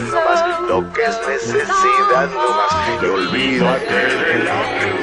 No más, lo que es necesidad no más, y olvídate de la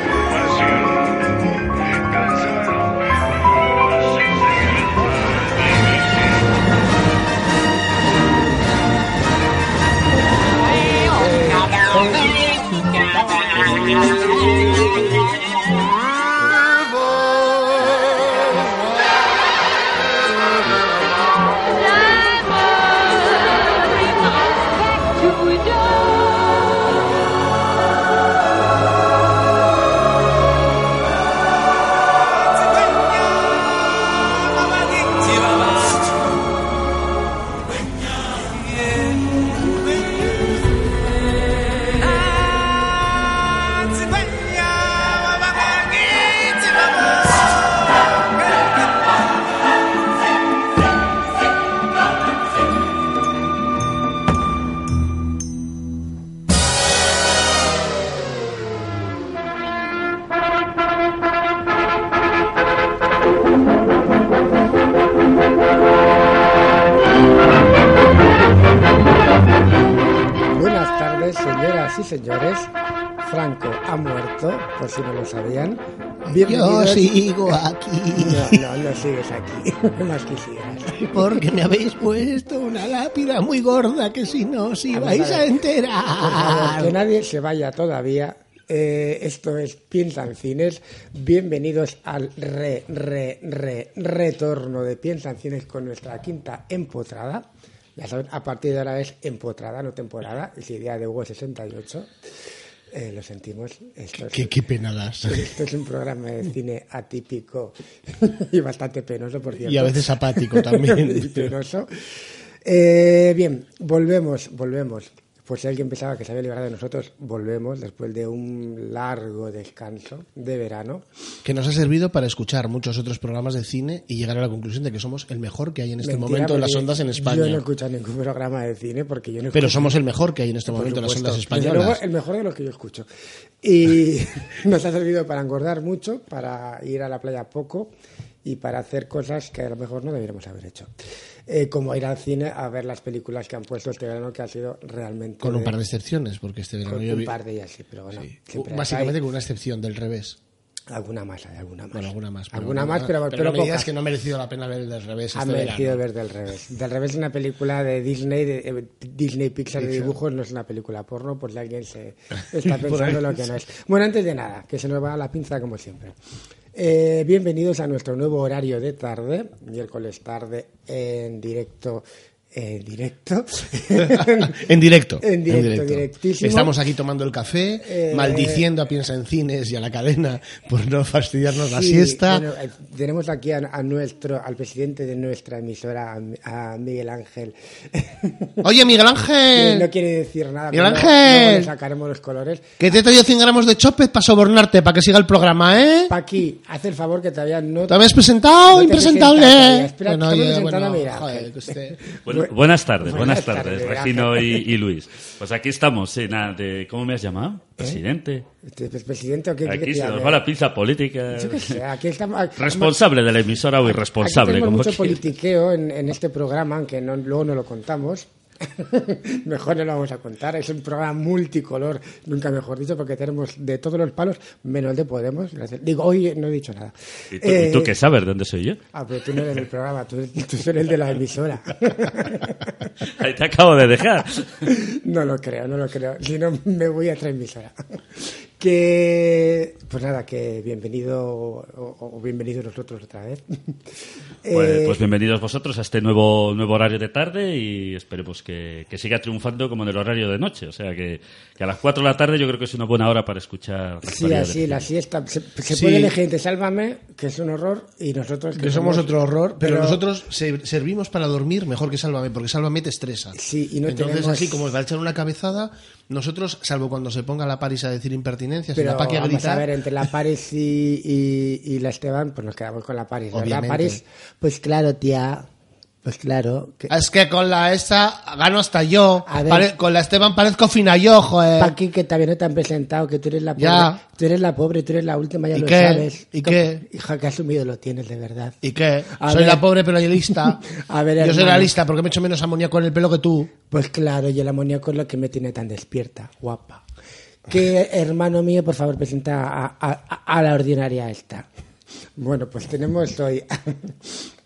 señores. Franco ha muerto, por si no lo sabían. Yo Bienvenidos- sigo aquí. No, no, no sigues aquí. Más quisieras. Porque me habéis puesto una lápida muy gorda que si no os ibais a Por favor, que enterar. nadie se vaya todavía. Eh, esto es Piensa en Cines. Bienvenidos al re, re, re, retorno de Piensa en Cines con nuestra quinta empotrada. Ya saben, a partir de ahora es empotrada, no temporada. Es idea de Hugo 68. Eh, lo sentimos. Esto es, Qué, qué pena das. esto es un programa de cine atípico y bastante penoso, por cierto. Y a veces apático también. y penoso. Eh, bien, volvemos, volvemos. Por si alguien pensaba que se había librado de nosotros, volvemos después de un largo descanso de verano. Que nos ha servido para escuchar muchos otros programas de cine y llegar a la conclusión de que somos el mejor que hay en este Mentira, momento en las ondas en Yo no España. escucho ningún programa de cine porque yo no Pero somos el mejor que hay en este por momento en las supuesto. ondas Desde luego, españolas. el mejor de los que yo escucho. Y nos ha servido para engordar mucho, para ir a la playa poco y para hacer cosas que a lo mejor no deberíamos haber hecho. Eh, como ir al cine a ver las películas que han puesto este verano, que ha sido realmente... Con un de- par de excepciones, porque este verano con yo un vi... par de ellas, sí, pero bueno. sí. Básicamente hay con una excepción del revés. alguna más, hay alguna más. Bueno, alguna más. pero Alguna más, pero, pero, pero pocas. que no ha merecido la pena ver el del revés Ha este merecido verano. ver del revés. Del revés es una película de Disney, de, eh, Disney Pixar de dibujos, no es una película porno, por si alguien se está pensando lo que no es. Bueno, antes de nada, que se nos va la pinza como siempre. Eh, bienvenidos a nuestro nuevo horario de tarde, miércoles tarde en directo. En directo. En directo. En directo, directísimo. Estamos aquí tomando el café, Eh, maldiciendo a Piensa en Cines y a la cadena por no fastidiarnos la siesta. bueno, eh, tenemos aquí a, a nuestro, al presidente de nuestra emisora, a, a Miguel Ángel. Oye, Miguel Ángel, no quiere decir nada, Miguel pero Ángel. sacaremos los colores. que te he traído 100 gramos de chopes para sobornarte, para que siga el programa, ¿eh? Paqui, haz el favor que todavía no ¿Te habías presentado? No te Impresentable. presentas todavía. Espera, Bueno, oye, bueno, a Miguel joder, que usted- Bueno, Bu- buenas tardes, buenas buenas, tardes, tardes. Regino y, y Luis. Pues aquí estamos, de, ¿cómo me has llamado? Presidente. Este, pues, presidente, ¿o qué quiere Aquí se nos va la pinza política. Yo qué sé, aquí estamos... aquí- Responsable de la emisora o aquí irresponsable, tenemos como mucho quieras. politiqueo en, en este programa, aunque no, luego no lo contamos. mejor no lo vamos a contar. Es un programa multicolor, nunca mejor dicho, porque tenemos de todos los palos, menos de Podemos. Digo, hoy no he dicho nada. ¿Y tú, Eh, qué sabes de dónde soy yo? Ah, pero tú no eres del programa, tú, tú eres el de la emisora. Ahí te acabo de dejar. No lo creo, no lo creo. Si no, me voy a otra emisora. Que, pues nada, que bienvenido o, o bienvenidos nosotros otra vez. Pues, Eh, pues bienvenidos vosotros a este nuevo, nuevo horario de tarde y esperemos que, que siga triunfando como en el horario de noche. O sea, que, que a las 4 de la tarde yo creo que es una buena hora para escuchar. Sí, así, la siesta. Se, se Sí. puede elegir entre Sálvame, que es un horror, y nosotros que Que somos otro horror, pero, nosotros se- servimos para dormir mejor que Sálvame, porque Sálvame te estresa. Sí, y no Entonces, tenemos- así como va a echar una cabezada, nosotros, salvo cuando se ponga la Paris a decir impertinencias Pero la Paqui a vamos a gritar, ver, entre la Paris y, y- y la Esteban, pues nos quedamos con la Paris, ¿verdad, Obviamente. Paris? Pues claro, tía. Pues claro. Que... es que con la esa gano hasta yo. A ver. Pare- con la Esteban parezco fina yo, joder. Paqui, que todavía no te han presentado, que tú eres la pobre. Ya. Tú eres la pobre, tú eres la última, ya ¿Y lo qué? sabes. ¿Y ¿Cómo- qué? Hija, que asumido lo tienes, de verdad. ¿Y qué? A soy ver. la pobre pero hay lista. A ver, yo soy la lista porque me echo menos amoníaco en el pelo que tú. Pues claro, y el amoníaco es lo que me tiene tan despierta, guapa. Que hermano mío, por favor, presenta a, a- a la ordinaria esta. Bueno, pues tenemos hoy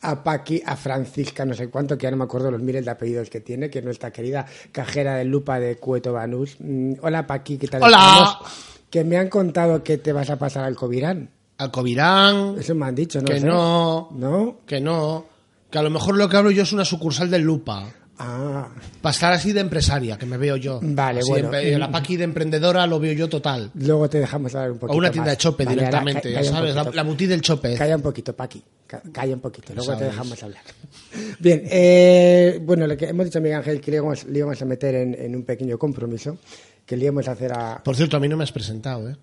a Paqui, a Francisca, no sé cuánto, que ya no me acuerdo los miles de apellidos que tiene, que es nuestra querida cajera de lupa de Cueto Banús. Mm, Hola Paqui, ¿qué tal Hola. estamos? Que me han contado que te vas a pasar al Covirán. Al Covirán. Eso me han dicho, ¿no? Que sé. no. ¿No? Que no. Que a lo mejor lo que hablo yo es una sucursal del Lupa. Ah, Para estar así de empresaria, que me veo yo. Vale, Así bueno. de- la Paqui de emprendedora lo veo yo total. luego te dejamos hablar un O poquito una tienda más. de chope Vale, directamente, ya sabes, la, poquito. la muti del chope. Calla un poquito, Paqui. Ca- Calla un poquito, luego te dejamos hablar. Bien, eh, bueno, lo que hemos dicho a Miguel Ángel que le íbamos, le íbamos a meter en, en un pequeño compromiso que le íbamos a hacer a... Por cierto, a mí no me has presentado, ¿eh?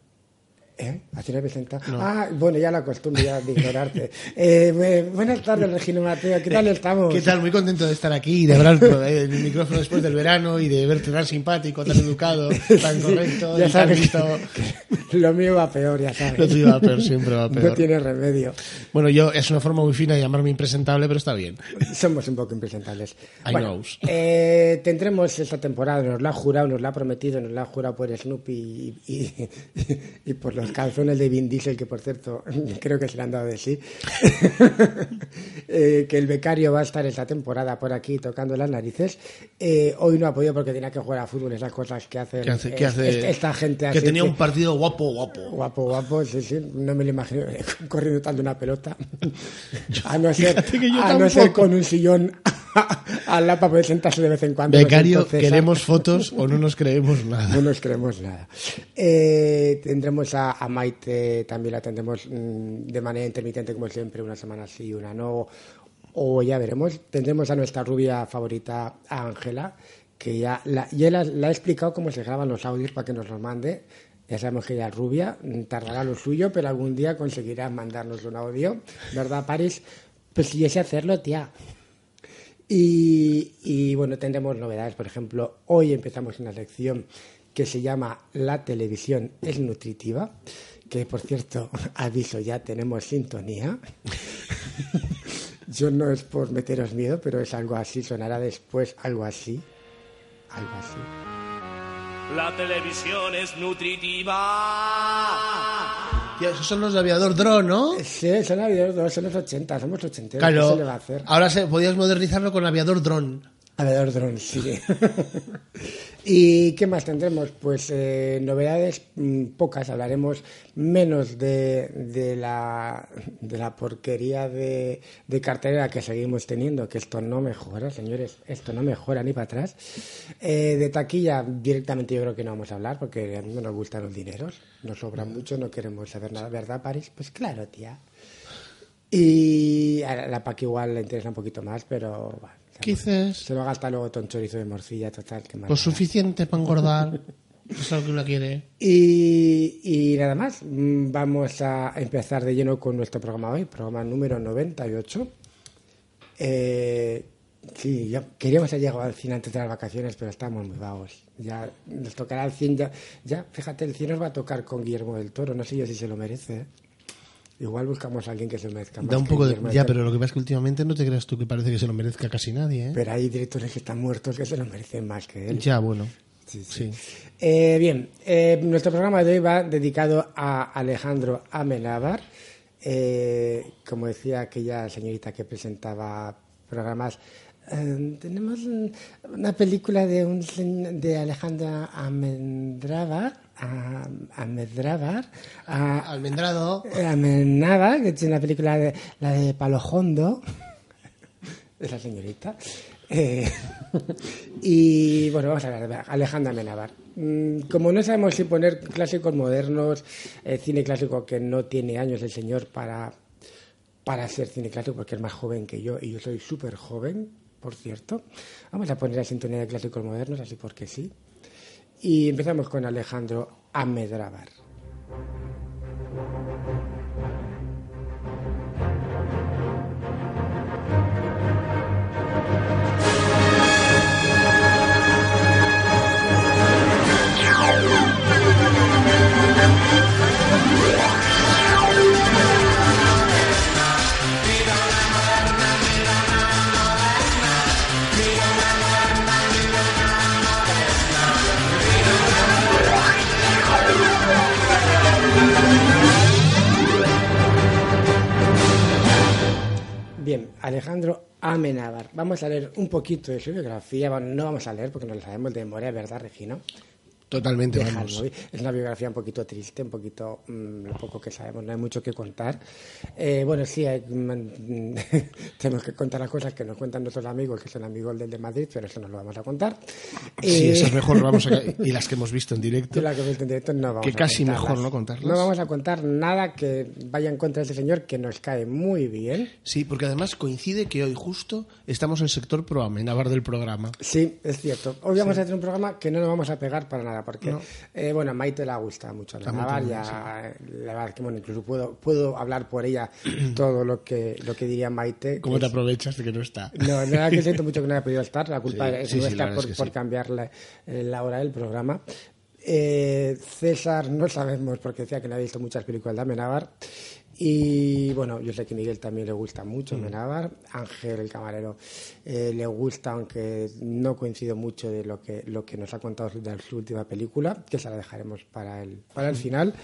¿Eh? ¿A ti no presenta? Ah, bueno, ya la costumbre ya de ignorarte. Eh, bu- buenas tardes, Regino Mateo, ¿qué tal estamos? ¿Qué tal? Muy contento de estar aquí y de hablar por el micrófono después del verano y de verte tan simpático, tan educado, tan correcto ya y tan sabes listo. que lo mío va peor, ya sabes. Lo tuyo va peor, siempre va peor. No tiene remedio. Bueno, yo es una forma muy fina de llamarme impresentable, pero está bien. Somos un poco impresentables. I Bueno, knows. eh, tendremos esta temporada, nos la ha jurado, nos la ha prometido, nos la ha jurado por Snoopy y, y- y por los calzones de Vin Diesel, que por cierto creo que se le han dado de sí. Eh, que el becario va a estar esta temporada por aquí tocando las narices. Eh, hoy no ha podido porque tenía que jugar a fútbol, esas cosas que hacen ¿Qué hace? qué hace? esta- esta gente Que así tenía que- un partido guapo, guapo. Guapo, guapo, sí, sí, no me lo imagino corriendo tal de una pelota. A no ser, a no ser con un sillón al para poder sentarse de vez en cuando. Becario, ¿queremos fotos o no nos creemos nada? No nos creemos nada. Eh, tendremos a, a Maite, también la tendremos mm, de manera intermitente, como siempre, una semana sí, una no. O ya veremos. Tendremos a nuestra rubia favorita, a Ángela, que ya, la, ya la, la he explicado cómo se graban los audios para que nos los mande. Ya sabemos que ella es rubia, mm, tardará lo suyo, pero algún día conseguirá mandarnos un audio, ¿verdad, Paris? Pues si sé hacerlo, tía. Y, bueno, tendremos novedades. Por ejemplo, hoy empezamos una sección que se llama La televisión es nutritiva, que por cierto, aviso, ya tenemos sintonía. Yo no es por meteros miedo, pero es algo así, sonará después algo así. Algo así. La televisión es nutritiva. Tío, esos son los de aviador drone, ¿no? Sí, son aviador, son los 80, somos 80. ¿Qué Claro. se le va a hacer? Ahora se, podías modernizarlo con aviador drone. Aviador dron, sí. ¿Y qué más tendremos? Pues eh, novedades mm, pocas, hablaremos menos de, de, la, de la porquería de, de cartelera que seguimos teniendo, que esto no mejora, señores, esto no mejora ni para atrás. Eh, de taquilla directamente yo creo que no vamos a hablar porque no nos gustan los dineros, nos sobran mucho, no queremos saber nada, ¿verdad, París? Pues claro, tía. Y a la PAC igual le interesa un poquito más, pero... bueno, ¿Qué dices? se lo gasta luego con chorizo de morcilla, total. Que Lo suficiente para engordar. Es algo que uno quiere. y, y nada más, mm, vamos a empezar de lleno con nuestro programa hoy, programa número 98. Eh, sí, ya queríamos haber llegado al 100 antes de las vacaciones, pero estamos muy vagos. Ya nos tocará el 100, ya, ya fíjate, el 100 nos va a tocar con Guillermo del Toro, no sé yo si se lo merece. ¿eh? Igual buscamos a alguien que se lo merezca más. Da un poco de... Ya, pero lo que pasa es que últimamente no te creas tú que parece que se lo merezca casi nadie, ¿eh? Pero hay directores que están muertos que se lo merecen más que él. Ya, bueno. Sí, Sí. Eh, bien, eh, nuestro programa de hoy va dedicado a Alejandro Amenábar. Eh, como decía aquella señorita que presentaba programas, tenemos un- una película de un de Alejandro Amendrabar, a- Amendrabar, a- Almendrado. que tiene una película de la de Palojondo, esa señorita. Eh, y bueno, vamos a ver, de Alejandra Amenábar. Mm, Como no sabemos si poner clásicos modernos, eh, cine clásico que no tiene años el señor para, para ser cine clásico, porque es más joven que yo y yo soy súper joven, por cierto. Vamos a poner la sintonía de clásicos modernos, así porque sí. Y empezamos con Alejandro Amedrábar. Alejandro Amenábar. Vamos a leer un poquito de su biografía. No vamos a leer porque no lo sabemos de memoria, ¿verdad, Regino? Totalmente, vamos. móvil. Es una biografía un poquito triste, un poquito mm, lo poco que sabemos, no hay mucho que contar. Eh, bueno, sí, hay- mm, tenemos que contar las cosas que nos cuentan nuestros amigos, que son amigos del de Madrid, pero eso no lo vamos a contar. Sí, Eh, esas mejor vamos a... Y las que hemos visto en directo. de la que ves en directo no vamos Que a casi contarlas. mejor no contarlas. No vamos a contar nada que vaya en contra de ese señor que nos cae muy bien. Sí, porque además coincide que hoy justo estamos en el sector pro Amenábar del programa. Sí, es cierto. Hoy vamos a hacer un programa que no nos vamos a pegar para nada, porque, eh, bueno, a Maite le gusta mucho la ya, eh, la verdad que, bueno, incluso puedo, puedo hablar por ella todo lo que, lo que diría Maite. ¿Cómo te es- aprovechas de que no está? No, verdad que siento mucho que no haya podido estar, la culpa Sí, es sí, nuestra por, es que por sí. cambiar la, eh, la hora del programa. Eh, César, no sabemos, porque decía que no ha visto muchas películas de Amenábar. Y bueno, yo sé que Miguel también le gusta mucho Mm. Amenábar. Ángel, el camarero, eh, le gusta, aunque no coincido mucho de lo que, lo que nos ha contado de su última película, que se la dejaremos para el, para Mm. el final.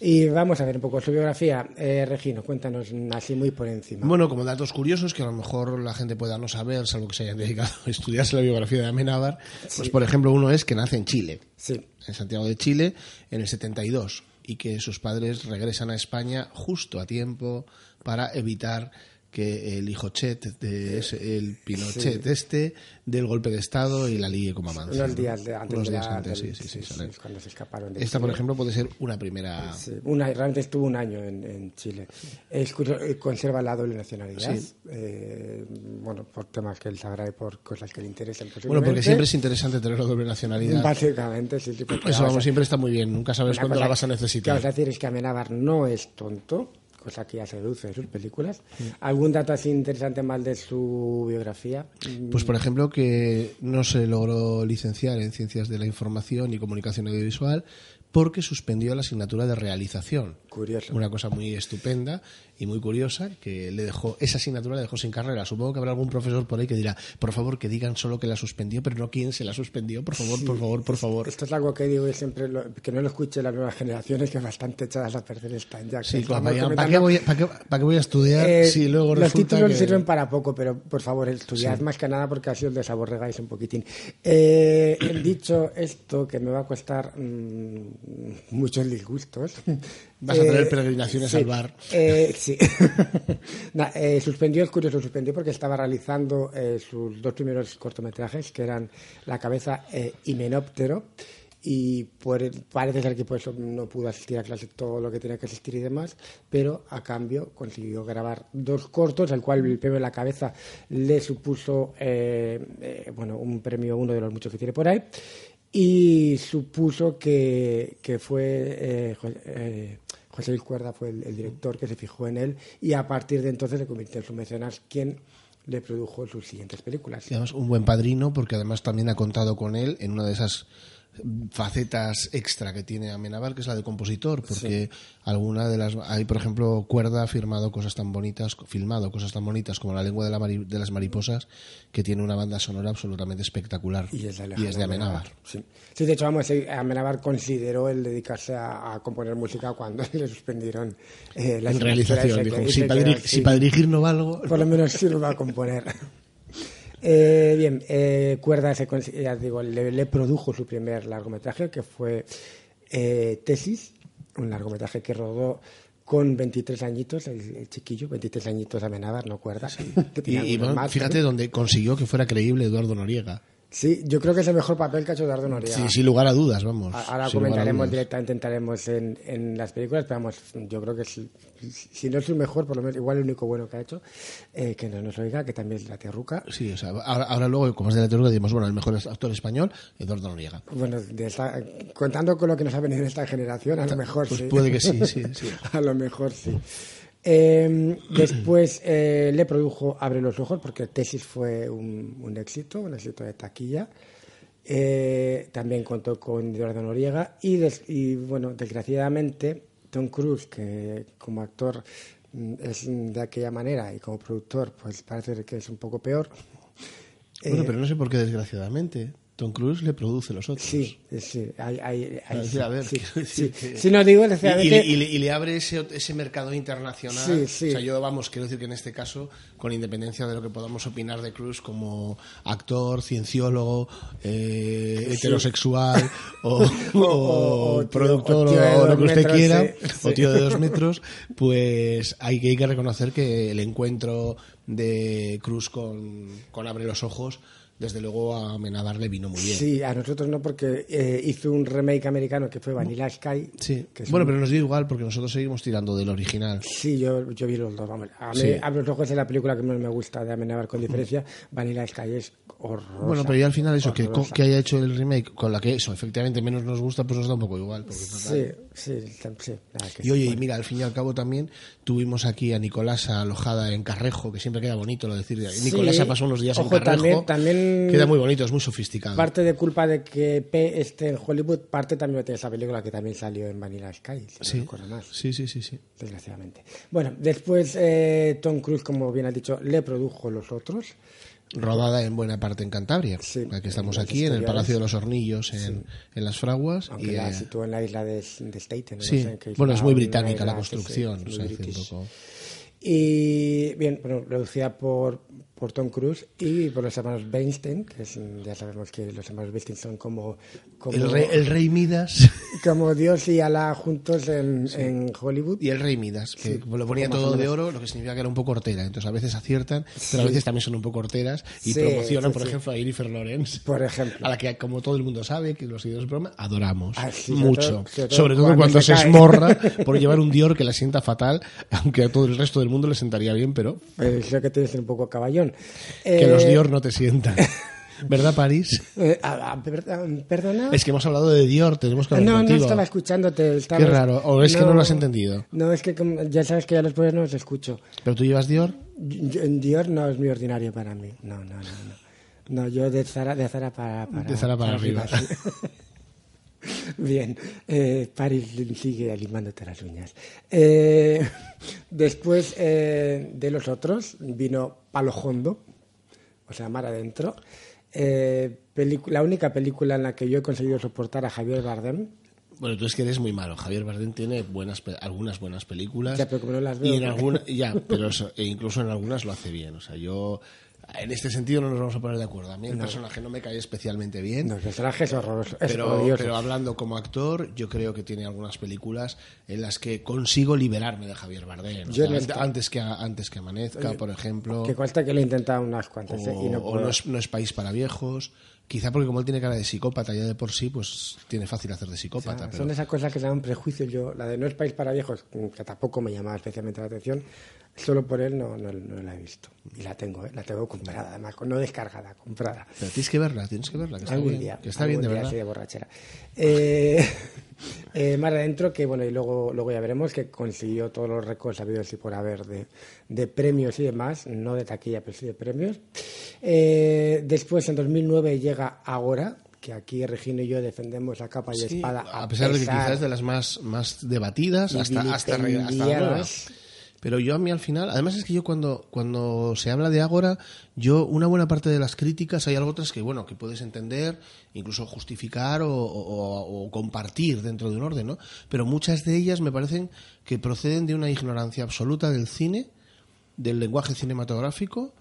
Y vamos a ver un poco su biografía. Eh, Regino, cuéntanos así muy por encima. Bueno, como datos curiosos que a lo mejor la gente pueda no saber, salvo que se hayan dedicado a estudiarse la biografía de Amenábar, pues por ejemplo uno es que nace en Chile, sí. en Santiago de Chile, en el 72, y que sus padres regresan a España justo a tiempo para evitar que el hijo Chet, de ese- el Pinochet este, del golpe de Estado y la ligue como amante. Unos días de, antes Unos de días la- antes, del- sí, sí, sí, es cuando se escaparon de Esta, por Chile. ejemplo, puede ser una primera... Sí, una, realmente estuvo un año en, en Chile. Es eh, conserva la doble nacionalidad. Sí. eh, bueno, por temas que él sabrá y por cosas que le interesen. Bueno, porque siempre es interesante tener la doble nacionalidad. Básicamente, sí, sí. Eso, vamos vamos, a- siempre está muy bien. Nunca sabes cuándo la vas a Que necesitar. vamos a decir es que Amenábar no es tonto, cosa que ya se deduce de sus películas. ¿Algún dato así interesante más de su biografía? Pues, por ejemplo, que no se logró licenciar en Ciencias de la Información y Comunicación Audiovisual porque suspendió la asignatura de realización. Curioso. Una cosa muy estupenda y muy curiosa que le dejó, esa asignatura le dejó sin carrera. Supongo que habrá algún profesor por ahí que dirá, por favor, que digan solo que la suspendió, pero no quién se la suspendió, por favor, por favor, por favor. Esto es algo que digo y siempre, lo- que no lo escuche las nuevas generaciones, que bastante echadas a perder están ya. Sí, estamos ¿para, comentando- qué voy, para qué- para qué voy a estudiar Eh, si luego los títulos que... sirven para poco, pero por favor, estudiad más que nada porque así os desaborregáis un poquitín. Eh, dicho esto, que me va a costar mm, muchos disgustos. Vas a tener peregrinaciones sí, al bar. eh, sí. Na- eh, suspendió, es curioso, suspendió porque estaba realizando eh, sus dos primeros cortometrajes, que eran La cabeza eh, y Menóptero. Y por parece ser que por eso no pudo asistir a clase todo lo que tenía que asistir y demás, pero a cambio consiguió grabar dos cortos, el cual el premio en la cabeza le supuso eh, eh, bueno, un premio, uno de los muchos que tiene por ahí, y supuso que, que fue eh, eh, José Luis Cuerda fue el, el director que se fijó en él y a partir de entonces se convirtió en su mecenas quien le produjo sus siguientes películas. Y además un buen padrino porque además también ha contado con él en una de esas facetas extra que tiene Amenábar, que es la de compositor, porque alguna de las hay por ejemplo Cuerda ha firmado cosas tan bonitas, filmado cosas tan bonitas como La lengua de, la mari- de las mariposas, que tiene una banda sonora absolutamente espectacular Y es de, y es Alejandro de Amenábar. Sí. Sí, de hecho, vamos, Amenábar consideró el dedicarse a, a componer música cuando le suspendieron eh, la realización, dijo, si para, si para dirigir no valgo, por lo menos sirva a componer. Eh, bien, eh, Cuerda, se, ya digo, le, le produjo su primer largometraje, que fue eh, Tesis, un largometraje que rodó con 23 añitos, el, el chiquillo, 23 añitos Amenábar, no Cuerda. que Y, tenía y, algunos bueno, más fíjate donde consiguió que fuera creíble Eduardo Noriega. Sí, yo creo que es el mejor papel que ha hecho Eduardo Noriega. Sí, sin lugar a dudas, vamos. Ahora sin comentaremos directamente, entraremos en, en las películas, pero vamos, yo creo que si, si no es el mejor, por lo menos igual el único bueno que ha hecho, eh, que no nos oiga, que también es la tierruca. Sí, o sea, ahora, ahora luego, como es de la teoría, decimos, bueno, el mejor actor español, Eduardo Noriega. Bueno, de esta- contando con lo que nos ha venido en esta generación, a lo mejor Pues sí. puede que sí, sí, sí. a lo mejor sí. Eh, después eh, le produjo Abre los ojos porque Tesis fue un, un éxito, un éxito de taquilla. Eh, también contó con Eduardo Noriega y, des- y, bueno, desgraciadamente Tom Cruise, que como actor mm, es de aquella manera y como productor, pues parece que es un poco peor. Bueno, Eh, pero no sé por qué, desgraciadamente, Tom Cruise le produce los otros. Sí, sí, hay, hay, hay- Es decir, a ver, sí, sí. que- Sí, no digo Y, y le, y le- y le abre ese, ese mercado internacional. Sí, sí. O sea, yo, vamos, quiero decir que en este caso, con independencia de lo que podamos opinar de Cruz como actor, cienciólogo, eh, heterosexual o, O- o o- o tío- productor o lo que usted metros, quiera, o tío de dos metros, pues hay que, hay que reconocer que el encuentro de Cruz con, con Abre los Ojos, desde luego a Amenábar le vino muy bien. Sí, a nosotros no, porque eh, hizo un remake americano que fue Vanilla Sky. Sí. que Bueno, un- pero nos dio igual porque nosotros seguimos tirando del original. Sí, yo, yo vi los dos. Vamos. A mí, Sí. Abre los ojos es la película que más me gusta de Amenábar con diferencia. Vanilla Sky es horrorosa. Bueno, pero ya al final eso, que, que haya hecho el remake con la que eso efectivamente menos nos gusta, pues nos da un poco igual. porque Sí, total. Sí, sí. sí, que Y sí. oye, y mira, al fin y al cabo también tuvimos aquí a Nicolasa alojada en Carrejo, que siempre queda bonito lo decir. Nicolasa pasó unos días Ojo, en Carrejo. también- también- Queda muy bonito, es muy sofisticado. Parte de culpa de que P esté en Hollywood, parte también tiene esa película que también salió en Vanilla Sky, si sí. no más. sí, sí, sí, sí. desgraciadamente. Bueno, después eh, Tom Cruise, como bien has dicho, le produjo los otros. Rodada en buena parte en Cantabria. Sí, Aquí estamos aquí, en el. Palacio de los Hornillos, en, en Las Fraguas. Aunque y, la eh, situó en la isla de, de Staten. no sí, bueno, es muy británica la construcción. muy o sea, hace un british. poco- Y bien, bueno, producida por, por Tom Cruise y por los hermanos Weinstein, que es, ya sabemos que los hermanos Weinstein son como, como, El, rey, el rey Midas. como Dios y Alá juntos en, en Hollywood. Y el rey Midas, que Sí, lo ponía todo de oro, lo que significa que era un poco hortera. Entonces a veces aciertan, pero a veces también son un poco horteras y Sí, promocionan, sí, por sí. ejemplo, a Jennifer Lawrence. Por ejemplo. A la que, como todo el mundo sabe, que los seguidores del programa, adoramos. Ah, sí, sobre mucho. sobre todo sobre todo cuando cuando, se se, esmorra por llevar un Dior que la sienta fatal, aunque a todo el resto del mundo le sentaría bien, pero Eh, creo que tienes un poco caballón. Que Eh, los Dior no te sientan. ¿Verdad, París? eh, ah, ah, per- ah, ¿Perdona? Es que hemos hablado de Dior, tenemos que hablar no, no contigo. estaba escuchándote. estaba- Qué raro, o es que no lo has entendido. No, es que ya sabes que ya los pobres no los escucho. ¿Pero tú llevas Dior? Yo- Dior no es muy ordinario para mí. No, no, no. No, no yo de Zara, de Zara para, para, De Zara para arriba. sí. Bien, eh, Paris sigue limándote las uñas. Eh, después eh, de los otros vino Palo Hondo, o sea, Mar Adentro. Eh, la única película en la que yo he conseguido soportar a Javier Bardem. Bueno, tú es que eres muy malo. Javier Bardem tiene buenas, algunas buenas películas. Ya, pero como no las Y veo, en ¿no? alguna, ya, pero eso, e incluso en algunas lo hace bien. O sea, yo en este sentido no nos vamos a poner de acuerdo. A mí el personaje no me cae especialmente bien. No, el personaje es horroroso, es pero, odioso. pero hablando como actor, yo creo que tiene algunas películas en las que consigo liberarme de Javier Bardem. O sea, antes, que, antes que amanezca, por ejemplo. Que consta que lo he intentado unas cuantas o, ¿eh? y no o no, es, no es país para viejos. Quizá porque como él tiene cara de psicópata ya de por sí, pues tiene fácil hacer de psicópata. Pero... Son esas cosas que dan prejuicios. Yo, la de No es país para viejos, que tampoco me llamaba especialmente la atención, solo por él no, no, no la he visto. Y la tengo, ¿eh? la tengo comprada, además, no descargada, comprada. Pero tienes que verla, tienes que verla, que está Algún bien. día, que está bien, de día, verdad. de borrachera. Eh, eh, más adentro, que bueno, y luego, luego ya veremos que consiguió todos los récords habidos y por haber de, de premios y demás, no de taquilla, pero sí de premios. Eh, después, en 2009, llega Ahora, que aquí Regino y yo defendemos a capa y Sí, espada. a pesar de que quizás es de las más, más debatidas hasta, hasta, hasta ahora. Pero yo a mí al final, además es que yo cuando, cuando se habla de Ágora, yo una buena parte de las críticas hay algo otras que bueno, que puedes entender, incluso justificar o- o compartir dentro de un orden, ¿no? Pero muchas de ellas me parecen que proceden de una ignorancia absoluta del cine, del lenguaje cinematográfico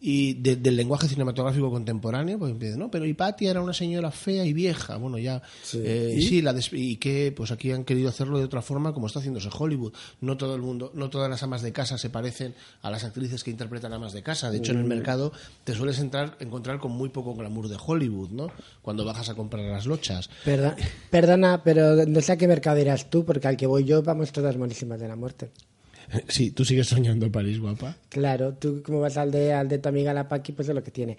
y de- del lenguaje cinematográfico contemporáneo, pues empieza, no, pero Hipatia era una señora fea y vieja. Bueno, ya, Sí. eh, ¿Y? sí, la des- y que pues aquí han querido hacerlo de otra forma como está haciéndose Hollywood. No todo el mundo, no todas las amas de casa se parecen a las actrices que interpretan amas de casa. De hecho, en el Mm. mercado te sueles entrar, encontrar con muy poco glamour de Hollywood, ¿no? Cuando bajas a comprar las lochas. Perdona, pero no sé a qué mercado irás tú, porque al que voy yo vamos todas monísimas de la muerte. Sí, tú sigues soñando París, guapa. Claro, tú como vas al de, al de tu amiga la Paqui, pues es lo que tiene.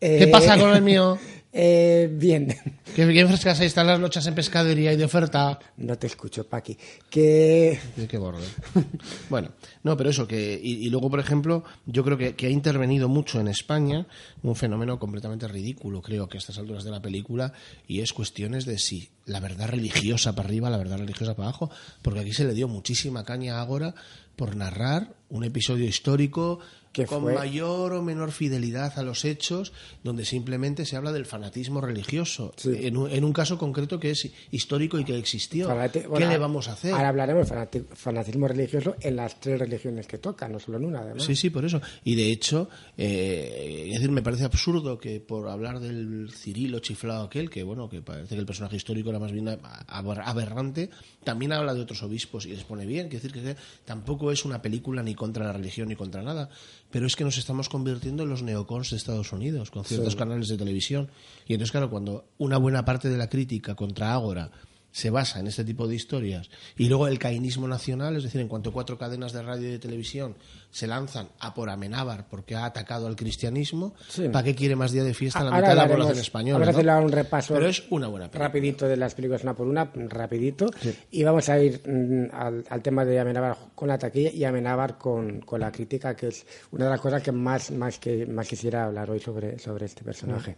¿Qué Eh, pasa con el mío? Eh, bien, ¿Qué, qué frescas ahí están las lochas en pescadería y de oferta? no te escucho, Paqui. Que qué borde. bueno, no, pero eso, que. Y, y luego, por ejemplo, yo creo que, que ha intervenido mucho en España un fenómeno completamente ridículo, creo que a estas alturas de la película, y es cuestiones de si la verdad religiosa para arriba, la verdad religiosa para abajo, porque aquí se le dio muchísima caña a Ágora por narrar un episodio histórico ¿Qué con fue? mayor o menor fidelidad a los hechos, donde simplemente se habla del fanatismo religioso, Sí. en, un, en un caso concreto que es histórico y que existió. fanati- ¿Qué bueno, le vamos a hacer? Ahora hablaremos de fanati- fanatismo religioso en las tres religiones que toca, no solo en una, además. Sí, sí, por eso. Y de hecho, eh, es decir, me parece absurdo que por hablar del Cirilo chiflado aquel, que bueno, que parece que el personaje histórico era más bien aber- aberrante, también habla de otros obispos y les pone bien. Quiere decir que tampoco es una película ni contra la religión ni contra nada, pero es que nos estamos convirtiendo en los neocons de Estados Unidos, con ciertos canales de televisión. Y entonces, claro, cuando una buena parte de la crítica contra Ágora se basa en este tipo de historias y luego el cainismo nacional, es decir, en cuanto cuatro cadenas de radio y de televisión se lanzan a por Amenábar porque ha atacado al cristianismo, Sí. ¿para qué quiere más día de fiesta la Ahora mitad de la población española? Vamos a ahora un repaso Pero es una buena película. rapidito de las películas una por una, rapidito. Y vamos a ir mm, al, al tema de Amenábar con la taquilla y Amenábar con, con la crítica, que es una de las cosas que más, más, que, más quisiera hablar hoy sobre, sobre este personaje.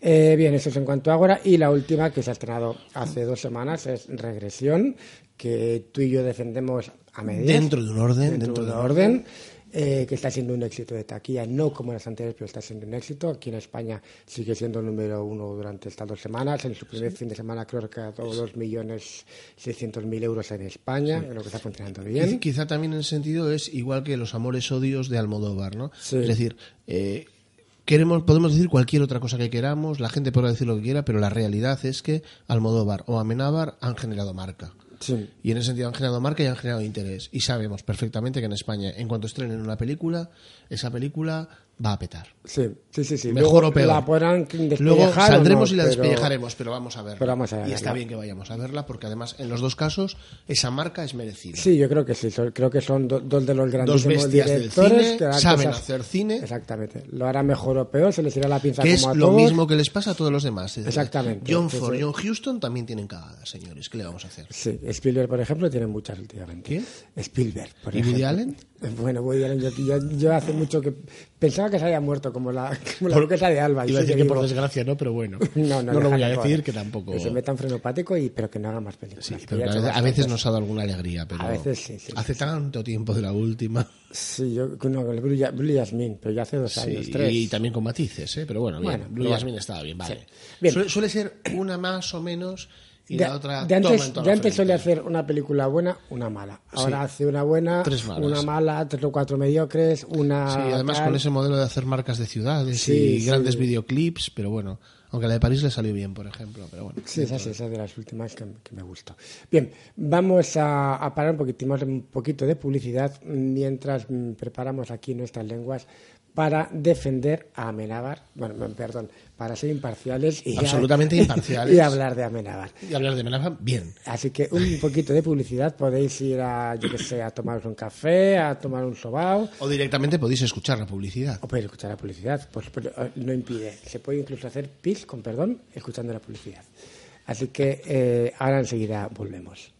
Eh, bien, eso es en cuanto a ahora. Y la última, que se ha estrenado hace dos semanas, es Regresión, que tú y yo defendemos a medias. Dentro de un orden, Dentro, dentro de un orden. Eh, que está siendo un éxito de taquilla, no como las anteriores, pero está siendo un éxito. Aquí en España sigue siendo el número uno durante estas dos semanas. En su primer fin de semana creo que ha dado dos millones seiscientos mil euros en España, creo que está funcionando bien. Quizá también en el sentido es igual que los amores odios de Almodóvar, ¿no? Es decir, eh, queremos, podemos decir cualquier otra cosa que queramos, la gente podrá decir lo que quiera, pero la realidad es que Almodóvar o Amenábar han generado marca. Y en ese sentido han generado marca y han generado interés. Y sabemos perfectamente que en España, en cuanto estrenen una película, esa película va a petar. Sí, sí, sí. sí. Mejor Luego o peor. La podrán Luego saldremos no, y la pero- despellejaremos, pero vamos a verla. pero vamos a y está bien que vayamos a verla, porque además, en los dos casos, esa marca es merecida. Sí, yo creo que sí. creo que son do- dos de los del directores cine, que saben cosas- hacer cine. Exactamente. Lo hará mejor o peor, se les irá la pinza que es como a lo mismo que les pasa a todos los demás. Es Exactamente. John Ford sí. y John Houston también tienen cagadas, señores. ¿Qué le vamos a hacer? Sí, Spielberg, por ejemplo, tiene muchas últimamente. ¿Quién? Spielberg, por ¿Y Woody ejemplo. Allen? Bueno, Woody Allen, yo, yo, yo hace mucho que pensaba que se había muerto como la, como la duquesa de Alba. Iba a decir que por desgracia no, pero bueno. No, no, lo déjale, voy a decir, que tampoco... Que se meta en frenopático, y, pero que no haga más películas. Sí, pero a veces, nos ha dado alguna alegría, pero A veces sí, sí, hace sí, tanto tiempo de la última. Sí, yo no, con el Blue, Blue Jasmine, pero ya hace dos años, tres. y también con matices, ¿eh? pero bueno, bien. Bueno, Blue Jasmine estaba bien, vale. Sí. Bien. Suele, suele ser una más o menos y de, la otra de toma antes, solía hacer una película buena, una mala. Ahora Sí. hace una buena, una mala, tres o cuatro mediocres, una. Sí, además tal. con ese modelo de hacer marcas de ciudades Sí, y sí. grandes videoclips, pero bueno, aunque la de París le salió bien, por ejemplo, pero bueno. Sí, esa, esa es de las últimas que, que me gustó. Bien, vamos a, a parar un poquito, un poquito de publicidad mientras mm, preparamos aquí nuestras lenguas para defender a Amenábar, bueno, perdón, para ser imparciales y, Absolutamente imparciales. y hablar de Amenábar. Y hablar de Menafa, bien. Así que un poquito de publicidad, podéis ir a, yo que sé, a tomaros un café, a tomar un sobao, O directamente podéis escuchar la publicidad. o podéis escuchar la publicidad, pues pero, eh, no impide. Se puede incluso hacer pis, con perdón, escuchando la publicidad. Así que eh, ahora enseguida volvemos.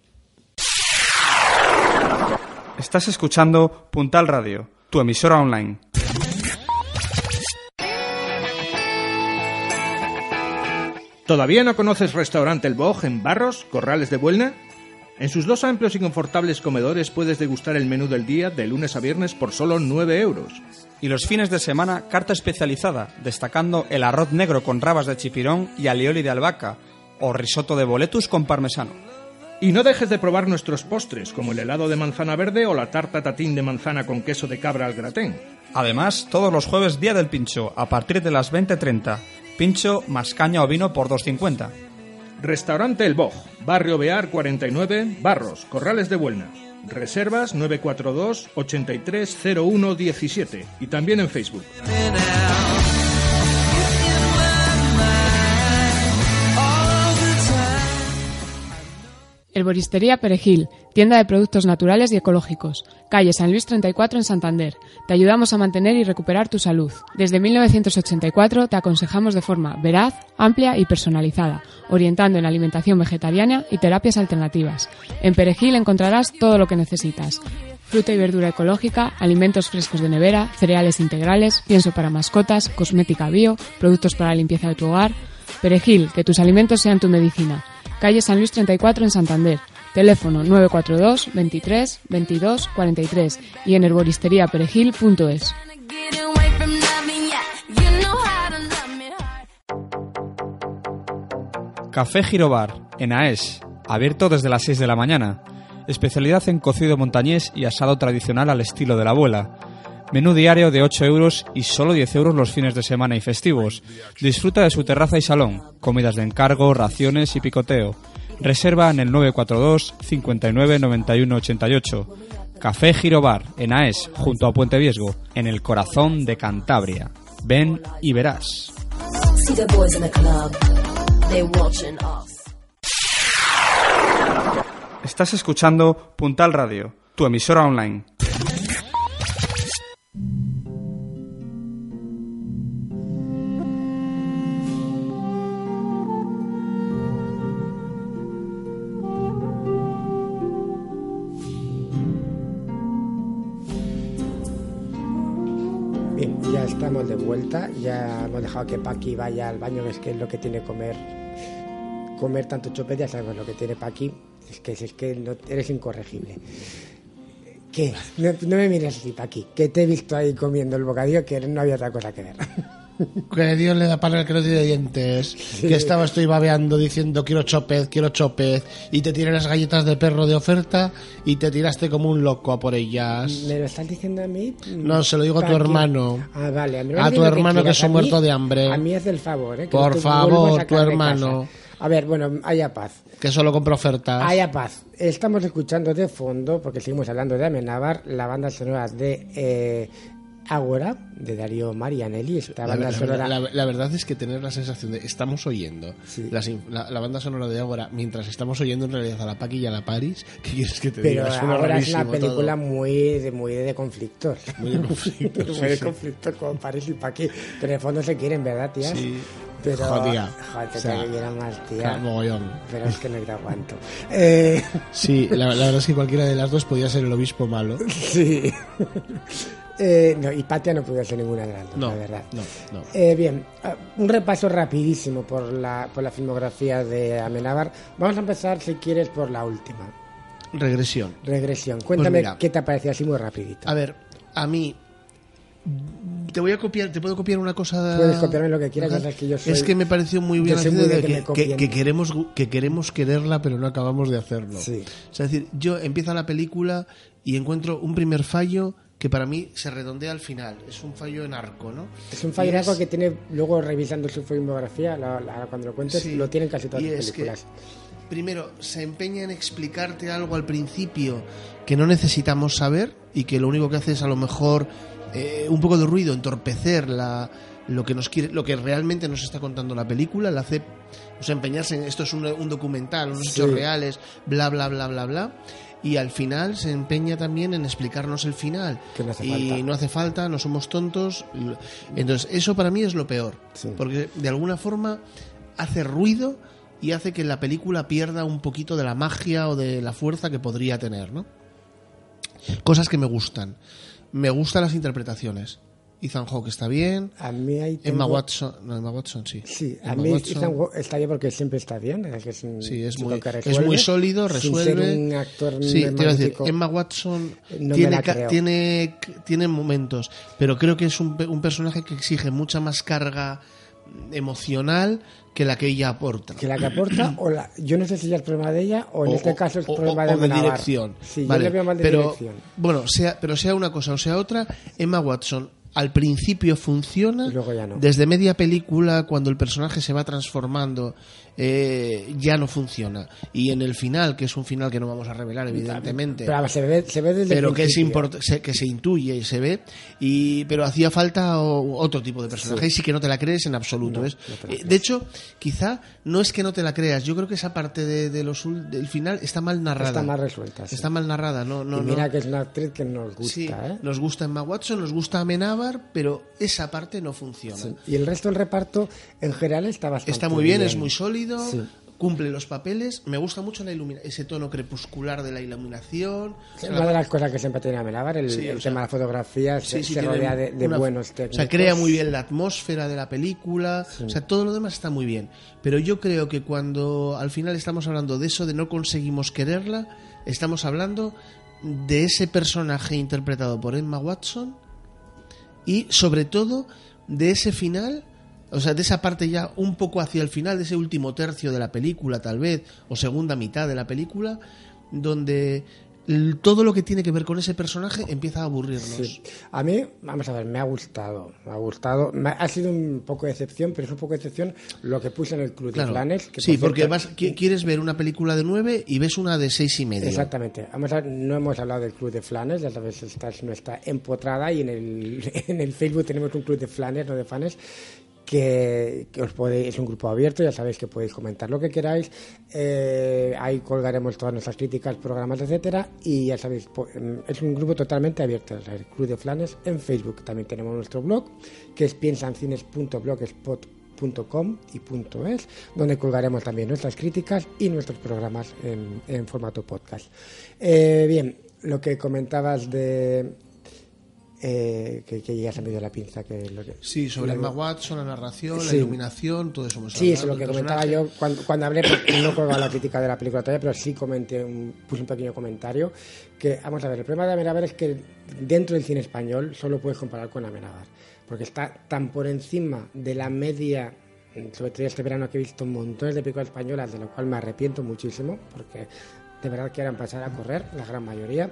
Estás escuchando Puntal Radio, tu emisora online. ¿Todavía no conoces Restaurante El Boj en Barros, Corrales de Buelna? En sus dos amplios y confortables comedores puedes degustar el menú del día de lunes a viernes por solo 9 euros. Y los fines de semana, carta especializada, destacando el arroz negro con rabas de chipirón y alioli de albahaca, o risotto de boletus con parmesano. Y no dejes de probar nuestros postres, como el helado de manzana verde o la tarta tatín de manzana con queso de cabra al gratén. Además, todos los jueves día del pincho, a partir de las 20.30. Pincho más caña o vino por 2.50. Restaurante El Boj, Barrio Bear 49, Barros, Corrales de Buelna. Reservas 942 830117 y también en Facebook. Herboristería Perejil, tienda de productos naturales y ecológicos. Calle San Luis 34 en Santander. Te ayudamos a mantener y recuperar tu salud. Desde 1984 te aconsejamos de forma veraz, amplia y personalizada, orientando en alimentación vegetariana y terapias alternativas. En Perejil encontrarás todo lo que necesitas. Fruta y verdura ecológica, alimentos frescos de nevera, cereales integrales, pienso para mascotas, cosmética bio, productos para la limpieza de tu hogar. Perejil, que tus alimentos sean tu medicina calle San Luis 34 en Santander. Teléfono 942 23 22 43 y en herboristeríaperejil.es. Café Girobar, en Aes, abierto desde las 6 de la mañana. Especialidad en cocido montañés y asado tradicional al estilo de la abuela. Menú diario de 8 euros y solo 10 euros los fines de semana y festivos. Disfruta de su terraza y salón, comidas de encargo, raciones y picoteo. Reserva en el 942 59 91 88. Café Girobar, en Aes, junto a Puente Viesgo, en el corazón de Cantabria. Ven y verás. Estás escuchando Puntal Radio, tu emisora online. De vuelta. Ya hemos dejado que Paqui vaya al baño, que es que es lo que tiene comer. Comer tanto chopet, ya sabemos lo que tiene Paqui. Es que, es que no, eres incorregible. ¿Qué? No, no me mires así, Paqui. Que te he visto ahí comiendo el bocadillo que no había otra cosa que ver. Que Dios le da para el que no tiene dientes. Que estaba estoy babeando diciendo quiero chopez, quiero chopez. Y te tiré las galletas de perro de oferta y te tiraste como un loco a por ellas. ¿Me lo estás diciendo a mí? No, se lo digo a tu hermano. Ah, vale. mí me A tu hermano que quieras. se ha A muerto de hambre. A mí haz el favor, ¿eh? que Por favor, a tu hermano. A ver, bueno, haya paz. Que solo compra ofertas. Haya paz. Estamos escuchando de fondo, porque seguimos hablando de Amenábar, la banda sonora de eh, Ágora, de Darío Marianelli. Esta La, banda la- sonora. la- la verdad es que tener la sensación de estamos oyendo Sí. la, banda sonora de ahora mientras estamos oyendo en realidad a la Paqui y a la Paris, ¿qué quieres que te pero diga? Suena ahora es una película todo. muy de, muy de conflictos. Muy de conflictos, muy de conflictos con París y Paqui. Pero en el fondo se quieren, ¿verdad, tías? Sí. Pero, Jodía. Joder, te O sea, quieran más, tía. Pero es que no te aguanto. Eh, Sí, la, la verdad es que cualquiera de las dos podía ser el obispo malo. sí. Eh, no, y Patia no pudo ser ninguna de las dos, No, la verdad. no, no. Eh, bien, ah, un repaso rapidísimo por la, por la filmografía de Amenábar. Vamos a empezar, si quieres, por la última. Regresión. Regresión. Cuéntame mira. qué te ha parecido así muy rapidito. A ver, a mí te voy a copiar, te puedo copiar una cosa. Puedes copiarme lo que quieras, Ajá. que yo soy- Es que me pareció muy bien muy de de que que, me que- copien. que queremos que queremos quererla, pero no acabamos de hacerlo. Sí. Es decir, yo empieza la película y encuentro un primer fallo que para mí se redondea al final. Es un fallo en arco, ¿no? Es un fallo es- que tiene, luego revisando su filmografía, la- la- cuando lo cuentes, Sí. lo tienen casi todas las es que, películas. primero, se empeña en explicarte algo al principio que no necesitamos saber y que lo único que hace es a lo mejor eh, un poco de ruido, entorpecer la, lo que nos quiere, lo que realmente nos está contando la película, la hace o sea, empeñarse en esto es un, un documental, unos Sí. hechos reales, bla bla bla bla bla. Y al final se empeña también en explicarnos el final. Que no hace y falta. no hace falta, no somos tontos. Entonces, eso para mí es lo peor. Sí. Porque de alguna forma hace ruido y hace que la película pierda un poquito de la magia o de la fuerza que podría tener, ¿no? Cosas que me gustan. Me gustan las interpretaciones. Ethan Hawke está bien. A mí ahí Emma Watson, no, Emma Watson sí. Sí, a mí Watson, Ethan Hawke está bien porque siempre está bien. Es, un Sí, es muy, es sólido, sin resuelve. ser un actor sí, te iba a decir. Emma Watson No tiene, tiene, tiene momentos, pero creo que es un, un personaje que exige mucha más carga emocional que la que ella aporta. Que la que aporta, o la, yo no sé si ya es problema de ella, o en O- este caso es o- problema o de, de dirección. Sí, Vale, yo le veo mal de pero, dirección. Bueno, sea, pero sea una cosa o sea otra, Emma Watson al principio funciona, Y luego ya no. desde media película, cuando el personaje se va transformando, eh, ya no funciona. Y en el final, que es un final que no vamos a revelar, evidentemente, Pero vamos, se ve, se ve desde el pero que es se- que se intuye y se ve y pero hacía falta o- otro tipo de personaje y sí que no te la crees en absoluto No, Eh, de hecho quizá no es que no te la creas yo creo que esa parte de, de los del final está mal narrada Está más resuelta. sí. está mal narrada no no y mira no. que es una actriz que nos gusta, Sí, ¿eh? nos gusta Emma Watson nos gusta Amenábar pero esa parte no funciona. Y el resto del reparto, en general, está bastante está muy bien, es muy sólido Sí. cumple los papeles me gusta mucho la ilumina ese tono crepuscular de la iluminación sea, Una la- de las cosas que siempre tiene Amenábar, el, Sí, el sea, tema de la fotografía, se, Sí, sí, rodea de, de una- buenos O técnicos. sea, crea muy bien la atmósfera de la película. O sea, todo lo demás está muy bien. Pero yo creo que cuando al final estamos hablando de eso, de no conseguimos quererla, estamos hablando de ese personaje interpretado por Emma Watson y sobre todo de ese final. O sea, de esa parte ya un poco hacia el final, de ese último tercio de la película, tal vez, o segunda mitad de la película, donde todo lo que tiene que ver con ese personaje empieza a aburrirnos. Sí. A mí, vamos a ver, me ha gustado. Me ha gustado. Me ha, ha sido un poco de excepción, pero es un poco de excepción lo que puse en el Club Claro. de Flanes. que sí, por porque cierto- vas, quieres ver una película de nueve y ves una de seis y medio. Exactamente. Vamos a ver, no hemos hablado del Club de Flanes, ya sabes, esta es nuestra empotrada y en el, en el Facebook tenemos un Club de Flanes, no de Fanes, que, os podéis, es un grupo abierto, ya sabéis que podéis comentar lo que queráis, eh, ahí colgaremos todas nuestras críticas, programas, etcétera, y ya sabéis, em, es un grupo totalmente abierto, sea, el Club de Flanes en Facebook. También tenemos nuestro blog, que es piensancines.blogspot.com y punto .es, donde colgaremos también nuestras críticas y nuestros programas en, en formato podcast. Eh, bien, lo que comentabas de... eh, que, que ya se me dio la pinza que lo que Sí, sobre Emma Watson, la narración, la Sí. iluminación, todo eso. hemos Sí, es lo que comentaba yo cuando, cuando hablé, porque no colgaba la crítica de la película todavía, pero sí comenté, un, puse un pequeño comentario, que, vamos a ver, el problema de Amenábar es que dentro del cine español solo puedes comparar con Amenábar, porque está tan por encima de la media, sobre todo este verano que he visto montones de películas españolas, de lo cual me arrepiento muchísimo, porque de verdad que eran pasar a correr, la gran mayoría.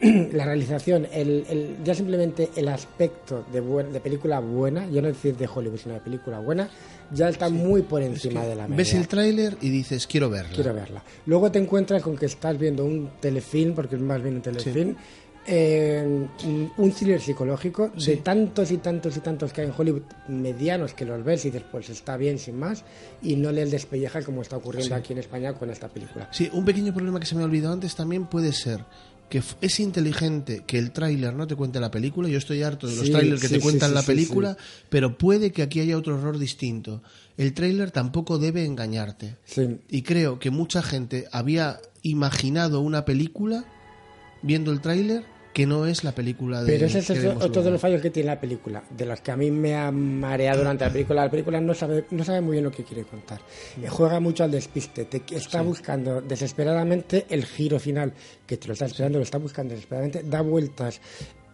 la realización, el, el- ya simplemente el aspecto de, buen- de película buena, yo no decir de Hollywood, sino de película buena, ya está muy por encima de la media. Ves el tráiler y dices, quiero verla. Quiero verla. Luego te encuentras con que estás viendo un telefilm, porque es más bien un telefilm, eh, un- thriller psicológico de tantos y tantos y tantos que hay en Hollywood medianos que los ves y dices, pues está bien sin más, y no le despelleja como está ocurriendo aquí en España con esta película. Sí, un pequeño problema que se me ha olvidado antes también puede ser que es inteligente que el tráiler no te cuente la película. Yo estoy harto de los Sí, trailers que te cuentan la película, pero puede que aquí haya otro error distinto. El tráiler tampoco debe engañarte. Y creo que mucha gente había imaginado una película viendo el tráiler que no es la película de Pero ese es otro de los fallos que tiene la película, de los que a mí me ha mareado durante la película. La película no sabe, no sabe muy bien lo que quiere contar. Eh, Juega mucho al despiste, te está buscando desesperadamente el giro final, que te lo está esperando, lo está buscando desesperadamente, da vueltas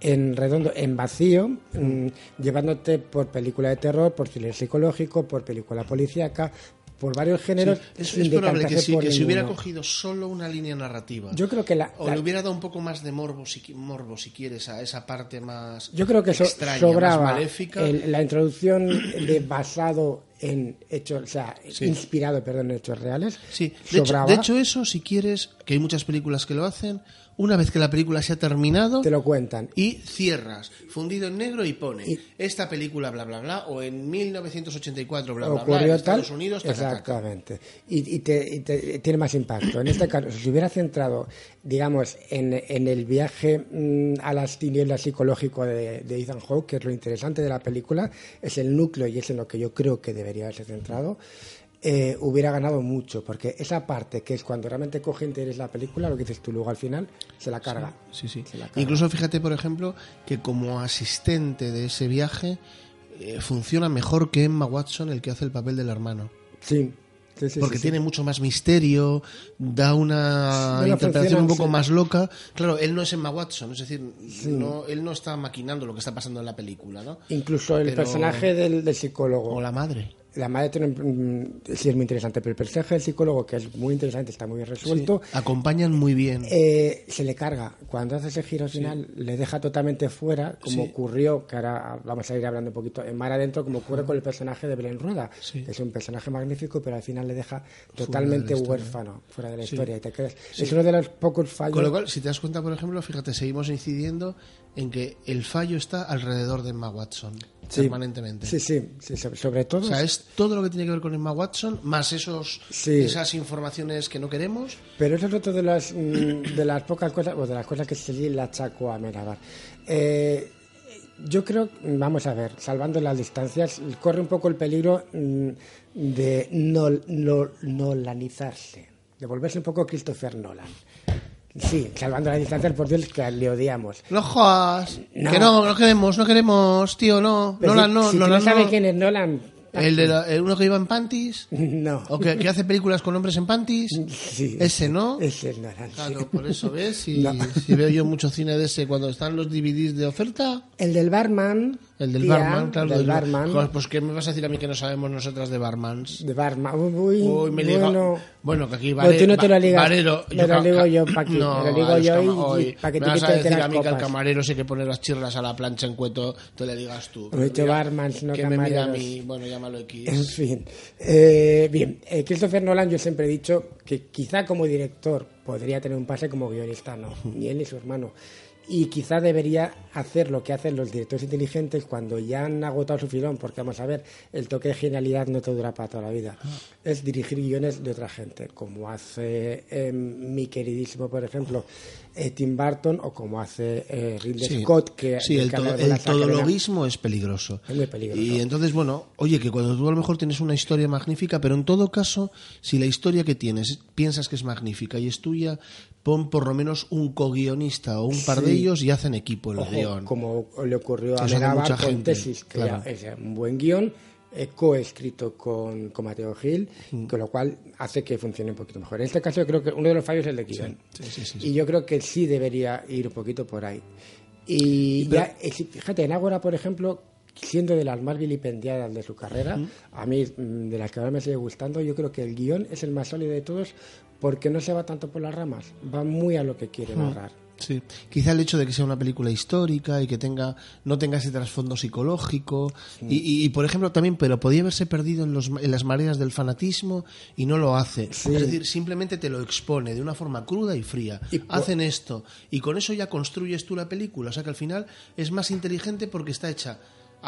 en redondo, en vacío, mm, llevándote por película de terror, por thriller psicológico, por película policíaca, por varios géneros. Sí, es, es probable que, por que si hubiera cogido solo una línea narrativa Yo creo que la, o la- le hubiera dado un poco más de morbo si, morbo, si quieres, a esa parte más Yo creo que so- extraña, sobraba más maléfica. el- la introducción de basado en hechos, o sea, inspirado, perdón, en hechos reales. Sí, de hecho, sobraba. de hecho eso, si quieres, que hay muchas películas que lo hacen, una vez que la película se ha terminado te lo cuentan. y cierras, fundido en negro y pone esta película bla bla bla o en 1984 bla bla bla en ocurrió tal Estados Unidos exactamente. Y, y te, y te- tiene más impacto. En este caso si se hubiera centrado digamos en, en el viaje mm, a las tinieblas psicológico de, de Ethan Hawke que es lo interesante de la película es el núcleo y es en lo que yo creo que debería haberse centrado eh, hubiera ganado mucho porque esa parte que es cuando realmente coge interés la película lo que dices tú luego al final se la carga Sí, sí. Carga. Incluso fíjate, por ejemplo, que como asistente de ese viaje eh, funciona mejor que Emma Watson, el que hace el papel del hermano. sí Sí, sí, porque tiene mucho más misterio, da una No, interpretación un poco más loca. Claro, él no es Emma Watson, es decir, no, él no está maquinando lo que está pasando en la película, ¿no? Incluso el Pero- personaje del, del psicólogo. O la madre. La madre tiene mm, sí es muy interesante, pero el personaje del psicólogo, que es muy interesante, está muy bien resuelto, Acompañan muy bien. eh, se le carga. Cuando hace ese giro final, le deja totalmente fuera, como ocurrió, que ahora vamos a ir hablando un poquito en mar adentro, como ocurre con el personaje de Belén Rueda, que es un personaje magnífico, pero al final le deja totalmente huérfano, fuera de la historia. Y te quedas. Es uno de los pocos fallos. Con lo cual, si te das cuenta, por ejemplo, fíjate, seguimos incidiendo en que el fallo está alrededor de Emma Watson, Sí. permanentemente. Sí, sí, sí, sobre, todo. O sea, es todo lo que tiene que ver con Emma Watson, más esos, Sí. esas informaciones que no queremos. Pero eso es otra de las, mm, de las pocas cosas, o de las cosas que se le achaco a Amenábar. Eh, yo creo, vamos a ver, salvando las distancias, corre un poco el peligro mm, de no, no, nolanizarse, de volverse un poco Christopher Nolan. Sí, salvando las distancias, por Dios, que le odiamos. No jodas, No. que no, no queremos, no queremos, tío, no. Pero Nolan si- no, si Nolan no sabes no. quién es Nolan, El de la- el uno que iba en panties, no. o que, que hace películas con hombres en panties. Sí, Ese, ¿no? Ese es Nolan. Claro, por eso ves, si, No. si veo yo mucho cine de ese cuando están los DVDs de oferta, El del barman. El del tía, barman, claro, del lo- barman. Joder, pues ¿qué me vas a decir a mí que no sabemos nosotras de barmans? De barman. Uy, Uy, me bueno. Bueno, que aquí vale, tú no te lo ligas. Varero, Me lo ca- ligo yo pa' aquí, No, me lo ligo yo y- y hoy pa' que te me vas a decir a mí que el camarero sé que pone las chirras a la plancha en cueto, te le digas tú. He dicho barmans, no que me mira a camareros. mí, bueno, llámalo X. En fin. Eh, bien, eh, Christopher Nolan, yo siempre he dicho que quizá como director podría tener un pase como guionista, no, ni él ni su hermano. Y quizá debería hacer lo que hacen los directores inteligentes cuando ya han agotado su filón, porque vamos a ver, el toque de genialidad no te dura para toda la vida. Es dirigir guiones de otra gente, como hace eh, mi queridísimo, por ejemplo, eh, Tim Burton, o como hace eh, Ridley Sí, Scott, que sí, el, que todo- hablamos el la saca de la- todologuismo es peligroso. Es muy peligroso. Y entonces, bueno, oye, que cuando tú a lo mejor tienes una historia magnífica, pero en todo caso, si la historia que tienes piensas que es magnífica y es tuya, pon por lo menos un co-guionista o un par de ellos y hacen equipo el Ojo, guion. como le ocurrió a mucha con Tesis, que claro. es un buen guion, eh, coescrito con, con Mateo Gil, Mm. con lo cual hace que funcione un poquito mejor. En este caso yo creo que uno de los fallos es el de guion. Sí, sí. Y yo creo que sí debería ir un poquito por ahí. Y ya, eh, fíjate, en Ágora, por ejemplo, siendo de las más vilipendiadas de su carrera, a mí mm, de las que ahora me sigue gustando, yo creo que el guion es el más sólido de todos porque no se va tanto por las ramas, va muy a lo que quiere narrar. Sí. Quizá el hecho de que sea una película histórica y que tenga no tenga ese trasfondo psicológico y, y- y, por ejemplo también pero podía haberse perdido en, los, en las mareas del fanatismo y no lo hace Sí. es decir simplemente te lo expone de una forma cruda y fría Y hacen esto y con eso ya construyes tú la película o sea que al final es más inteligente porque está hecha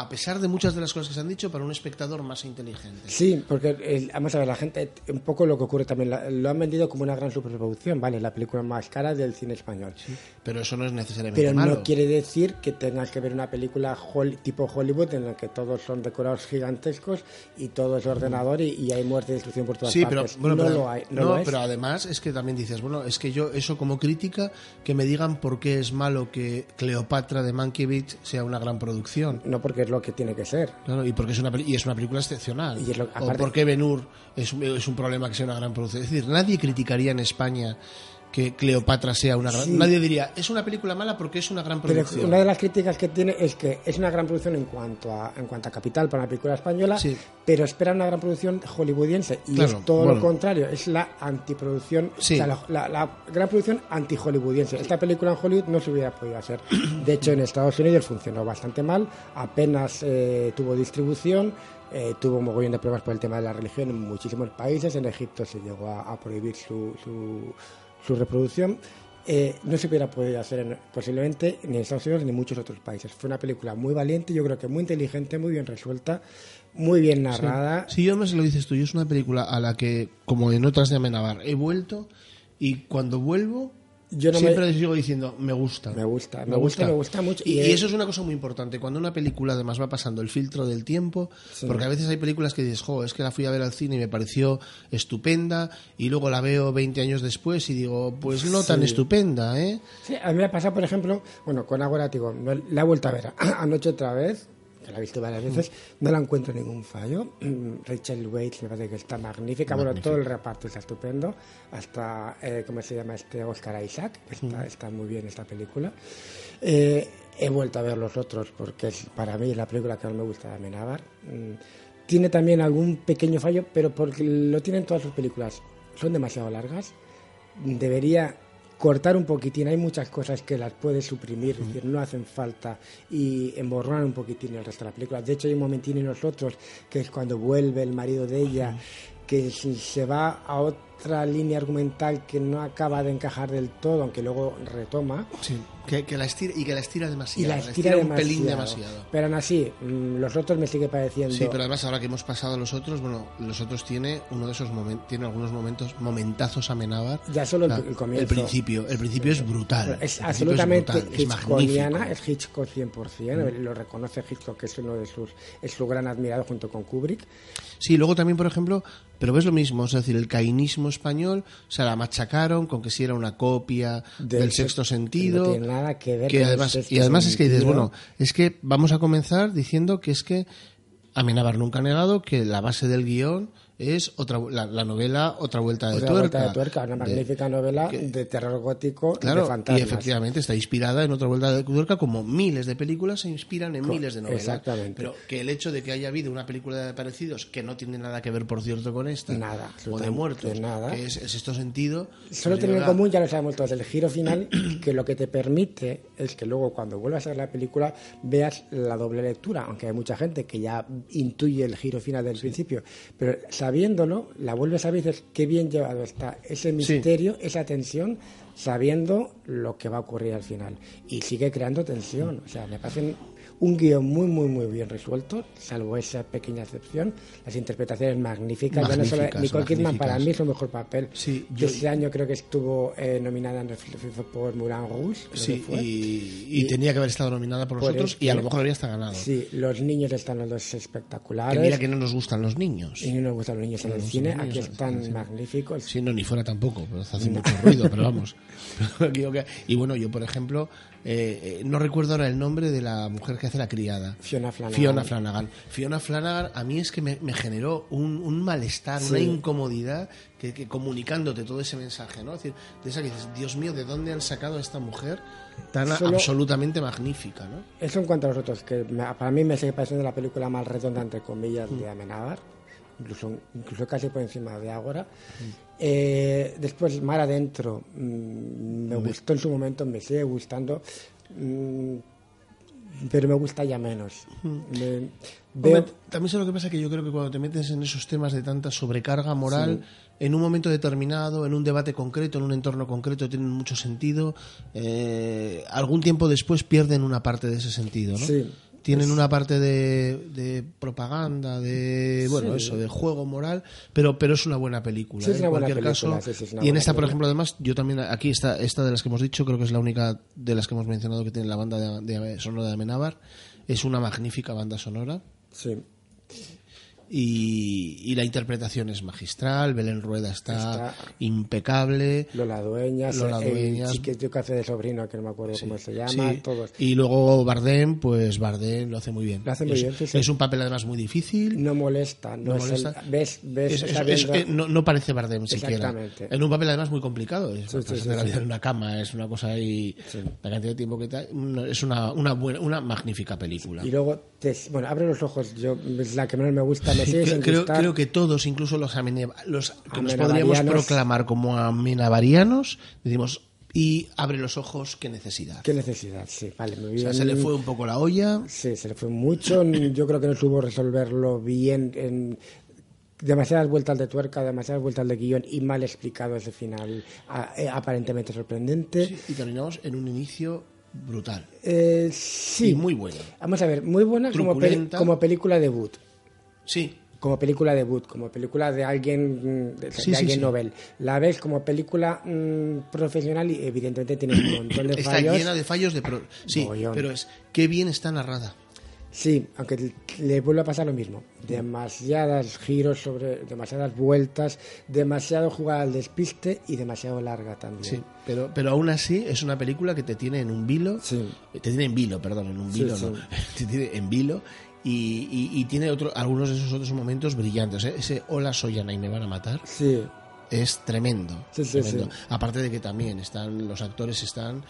a pesar de muchas de las cosas que se han dicho para un espectador más inteligente Sí, porque el- vamos a ver, la gente, un poco lo que ocurre también, la- lo han vendido como una gran superproducción, ¿vale? La película más cara del cine español. pero eso no es necesariamente Pero malo no quiere decir que tengas que ver una película hol- tipo Hollywood en la que todos son decorados gigantescos y todo es ordenador y, y hay muerte y destrucción por todas Sí, pero, partes. bueno, no pero- lo hay. No, no, lo es. pero además es que también dices, bueno, es que yo, eso como crítica, que me digan por qué es malo que Cleopatra de Mankiewicz sea una gran producción. No porque es lo que tiene que ser. Claro, y porque es una, y es una película excepcional. Y es lo- o aparte- por qué Ben-Hur es, un- es un problema que sea una gran producción. Es decir, nadie criticaría en España que Cleopatra sea una gran... Sí. Nadie diría, es una película mala porque es una gran Pero producción. una de las críticas que tiene es que es una gran producción en cuanto a, en cuanto a capital para una película española, Sí. pero espera una gran producción hollywoodiense. Y Claro, es todo bueno. lo contrario, es la antiproducción, Sí. o sea, la, la- la gran producción anti-hollywoodiense. Esta película en Hollywood no se hubiera podido hacer. De hecho, en Estados Unidos funcionó bastante mal, apenas eh, tuvo distribución. eh, tuvo un mogollón de pruebas por el tema de la religión en muchísimos países. En Egipto se llegó a, a prohibir su, su, su reproducción. Eh, no se hubiera podido hacer en- posiblemente ni en Estados Unidos ni en muchos otros países. Fue una película muy valiente, yo creo que muy inteligente, muy bien resuelta, muy bien narrada. Sí, yo además lo dices tú, yo es una película a la que, como en otras de Amenabar, he vuelto y cuando vuelvo Yo no siempre me- les sigo diciendo, me gusta. Me gusta, me gusta, me gusta mucho. Y, Y, y eso es una cosa muy importante. Cuando una película además va pasando el filtro del tiempo, porque a veces hay películas que dices, jo, es que la fui a ver al cine y me pareció estupenda, y luego la veo 20 años después y digo, pues no tan estupenda, ¿eh? Sí, a mí me ha pasado, por ejemplo, bueno, con Agora, digo, no- la he vuelto a ver anoche otra vez. Que la he visto varias veces, no la encuentro ningún fallo. Mm, Rachel Weisz me parece que está magnífica, bueno, todo el reparto está estupendo, hasta, eh, ¿cómo se llama este? Oscar Isaac, está, está muy bien esta película. Eh, he vuelto a ver los otros porque es, para mí es la película que más me gusta de Amenábar. Mm, tiene también algún pequeño fallo, pero porque lo tienen todas sus películas, son demasiado largas. Debería cortar un poquitín, hay muchas cosas que las puedes suprimir, es decir, no hacen falta y emborronar un poquitín el resto de la película. De hecho, hay un momentín en nosotros que es cuando vuelve el marido de ella, que si se va a otra línea argumental que no acaba de encajar del todo, aunque luego retoma. Sí, que, que la estira, y que la estira demasiado. Y la la estira, un pelín demasiado. Pero aún así, mm, los otros me sigue pareciendo. Sí, pero además ahora que hemos pasado a los otros, bueno, los otros tiene uno de esos momentos, tiene algunos momentos, momentazos amenabar. Ya solo el- el comienzo. El principio, el principio es brutal. Es absolutamente brutal, es Hitchcockiana, magnífico. es Hitchcock 100%, lo reconoce Hitchcock, que es uno de sus, es su gran admirado junto con Kubrick. Sí, luego también, por ejemplo, pero ves lo mismo, es decir, el cainismo español, o sea, la machacaron con que si era una copia Del del, se- sexto no sentido. tiene nada que ver que con el además, sexto y además es que dices, bueno, es que vamos a comenzar diciendo que es que Amenábar nunca ha negado que la base del guion es otra la, la novela Otra vuelta de Otra tuerca. vuelta de tuerca, una De- magnífica novela que- de terror gótico y de Claro, y fantasmas. efectivamente está inspirada en otra vuelta de tuerca, como miles de películas se inspiran en Co- miles de novelas. exactamente. Pero que el hecho de que haya habido una película de parecidos que no tiene nada que ver, por cierto, con esta, Nada, o de muertos, nada. que es, es esto sentido. Solo tiene en común, ya lo sabemos todos, el giro final, que lo que te permite es que luego cuando vuelvas a ver la película veas la doble lectura, aunque hay mucha gente que ya intuye el giro final del principio, pero sabiéndolo, la vuelves a ver y dices, qué bien llevado está ese misterio, esa tensión, sabiendo lo que va a ocurrir al final. Y sigue creando tensión, o sea, me parece un guion muy, muy, muy bien resuelto, salvo esa pequeña excepción, las interpretaciones magníficas, ya no solo- Magníficas, Nicole Kidman para magníficas. mí es su mejor papel. Sí, de yo- ese año creo que estuvo eh, nominada en Netflix por Moulin Rouge. Sí, fue. y, y tenía que haber estado nominada por, Por nosotros y a lo mejor habría hasta ganado. Sí, los niños están los dos espectaculares. Que mira que no nos gustan los niños. Y no nos gustan los niños en No el cine, aquí están el magníficos. Sí, no, ni fuera tampoco, pero hace mucho ruido, pero vamos. Y bueno, yo, por ejemplo, eh, eh, no recuerdo ahora el nombre de la mujer que hace la criada. Fiona Flanagan. Fiona Flanagan. Fiona Flanagan a mí es que me, me generó un, un malestar, una incomodidad que, que comunicándote todo ese mensaje, ¿no? Es decir, de esa que dices, Dios mío, ¿de dónde han sacado a esta mujer tan Solo- absolutamente magnífica, ¿no? Eso en cuanto a los otros, que para mí me sigue pareciendo la película más redonda, entre comillas, Mm. de Amenábar, incluso, incluso casi por encima de Ágora. Eh, después, Mar Adentro, mm, me gustó en su momento, me sigue gustando, mm, pero me gusta ya menos. Me- veo- Hombre, también sé lo que pasa que yo creo que cuando te metes en esos temas de tanta sobrecarga moral, en un momento determinado, en un debate concreto, en un entorno concreto, tienen mucho sentido. eh, algún tiempo después pierden una parte de ese sentido, ¿no? Sí. Tienen una parte de, de propaganda, de bueno, Sí. eso, de juego moral, pero pero es una buena película. Sí, es ¿eh? una en buena cualquier película, caso. sí, sí, es una y en esta, por ejemplo, además, yo también aquí está esta de las que hemos dicho, creo que es la única de las que hemos mencionado que tiene la banda de, de sonora de Amenábar. Es una magnífica banda sonora sí. Y, y la interpretación es magistral. Belén Rueda está, Está- impecable. Lola Dueñas, Lola el Dueñas. chiquitito que hace de sobrino, que no me acuerdo cómo se llama, Sí. todos. Y luego Bardem, pues Bardem lo hace muy bien. Lo hace muy es, bien, sí, sí. es un papel además muy difícil. No molesta, no, No es el- molesta. ves, ves Es- es- sabiendo- es- eh, no, no parece Bardem siquiera. Exactamente. En un papel además muy complicado. Es Sí, sí, sí, la sí. vida en una cama, es una cosa ahí. La cantidad de tiempo que está. Es una, una, buena, una magnífica película. Y luego, te- bueno, abre los ojos, yo es la que menos me gusta, creo, creo, que todos, incluso los, los que nos podríamos proclamar como amenabarianos, decimos, y abre los ojos, qué necesidad. Qué necesidad, sí, vale, muy O sea, se le fue un poco la olla. Sí, se le fue mucho, yo creo que no supo resolverlo bien en demasiadas vueltas de tuerca, demasiadas vueltas de guion y mal explicado ese final eh, aparentemente sorprendente. Sí, y terminamos en un inicio brutal. Eh, sí. Y muy bueno. Vamos a ver, muy buena como, como película debut. Sí, como película debut, como película de alguien, mm, de, Sí, de sí, alguien sí. novel. La ves como película mm, profesional y evidentemente tiene un montón de está fallos. llena de fallos de... pro- Sí, pero es qué bien está narrada. Sí, aunque le vuelve a pasar lo mismo. Demasiadas giros sobre, demasiadas vueltas, demasiado jugada al despiste y demasiado larga también. Sí, pero, pero aún así es una película que te tiene en un vilo. Sí. Te tiene en vilo, perdón, en un vilo, sí. no. Te tiene en vilo Y, y- y tiene otro, algunos de esos otros momentos brillantes. ¿eh? Ese Hola, soy Ana y me van a matar Sí, es tremendo. Sí, sí, tremendo. sí. Aparte de que también están los actores están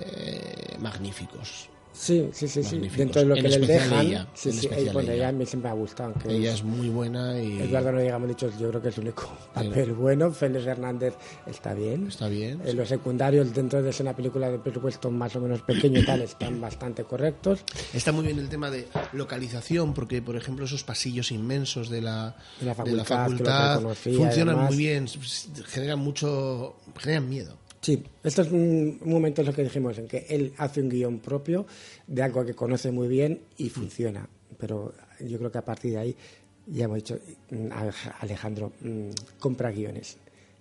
eh, magníficos. Sí, sí, sí, sí. Dentro de lo que les dejan. ella, sí, sí, bueno, ella. a mí siempre me ha gustado. Aunque Ella es muy buena y Eduardo no digamos dicho, yo creo que es el único papel bueno. Félix Hernández está bien. está bien. Eh, los secundarios dentro de ser una película de presupuesto más o menos pequeño y tal están bastante correctos. Está muy bien el tema de localización, porque por ejemplo esos pasillos inmensos de la, De la de facultad, la facultad funcionan muy bien, generan mucho, generan miedo. Sí, esto es un momento en lo que dijimos, en que él hace un guion propio de algo que conoce muy bien y funciona. Pero yo creo que a partir de ahí, ya hemos dicho, mm, Alejandro, mm, compra guiones.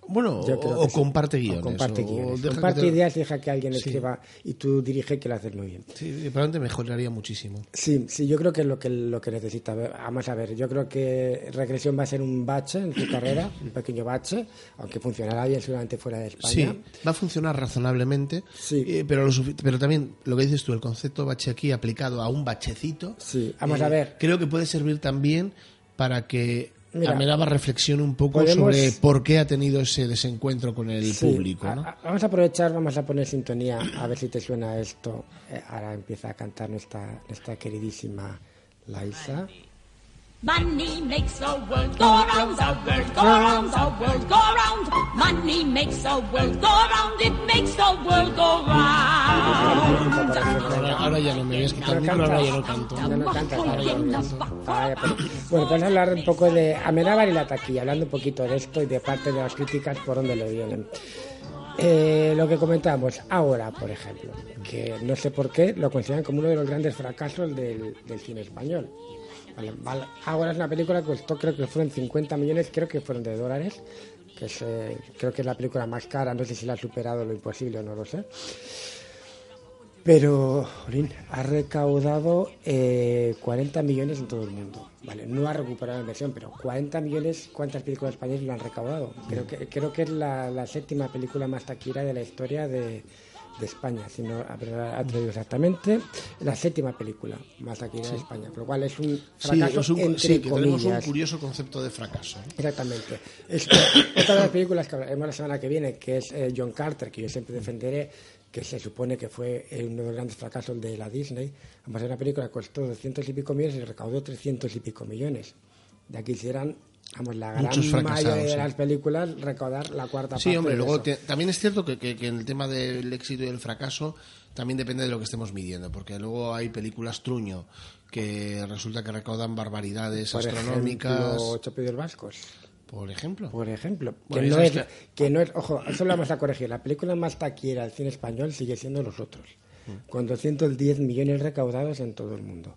Bueno, o, comparte guiones. comparte o guiones. deja Comparte te- ideas, deja que alguien Sí. escriba y tú dirige que lo haces muy bien. Sí, probablemente mejoraría muchísimo. Sí, sí, yo creo que es lo que, lo que necesita. Vamos a ver, yo creo que Regresión va a ser un bache en su carrera, un pequeño bache, aunque funcionará bien seguramente fuera de España. Sí, va a funcionar razonablemente, Sí. eh, pero, lo pero también lo que dices tú, el concepto bache aquí aplicado a un bachecito, Sí, vamos eh, a ver. creo que puede servir también para que Mira, Amenábar reflexione un poco podemos- sobre por qué ha tenido ese desencuentro con el Sí, público. a- ¿no? a- vamos a aprovechar, vamos a poner sintonía, a ver si te suena esto. Eh, ahora empieza a cantar nuestra, nuestra queridísima Laisa. Money makes the world go round, the world go round, the world go round. Money makes the world go round, it makes the world go round. Ahora, ahora ya no me voy a quitar el micro, ahora ya no canto. Ya no canta, ahora ya no. Ahora ya, pero- Bueno, pues hablar un poco de Amenábar y la taquilla, hablando un poquito de esto y de parte de las críticas por donde lo vienen. Eh, lo que comentamos ahora, por ejemplo, que no sé por qué lo consideran como uno de los grandes fracasos del, del cine español. Vale. Ahora es una película que costó, creo que fueron 50 millones, creo que fueron de dólares, que es, eh, creo que es la película más cara, no sé si la ha superado lo imposible o no lo sé. Pero, jolín, ha recaudado eh, 40 millones en todo el mundo. Vale, no ha recuperado la inversión, pero 40 millones, ¿cuántas películas españolas lo han recaudado? Creo que, creo que es la, la séptima película más taquillera de la historia de, de España, si no ha traído exactamente la séptima película más taquillera de España, por lo cual es un Sí, fracaso es un- entre sí, que tenemos un comillas. curioso concepto de fracaso. Exactamente. Es que otra de las películas que hablaremos la semana que viene, que es eh, John Carter, que yo siempre defenderé, que se supone que fue eh, uno de los grandes fracasos de la Disney. Vamos a ver una película que costó 200 y pico millones y recaudó 300 y pico millones. De aquí quisieran, vamos, la gran Muchos fracasados, mayoría de sí. las películas recaudar la cuarta Sí, parte. hombre, de luego te- también es cierto que, que- el tema del éxito y el fracaso también depende de lo que estemos midiendo, porque luego hay películas truño que resulta que recaudan barbaridades Por astronómicas. ejemplo, vascos. por ejemplo. Por ejemplo, que, no es, que no es, ojo, eso lo vamos a corregir. La película más taquillera del cine español sigue siendo Los Otros, Mm. con 210 millones recaudados en todo el mundo.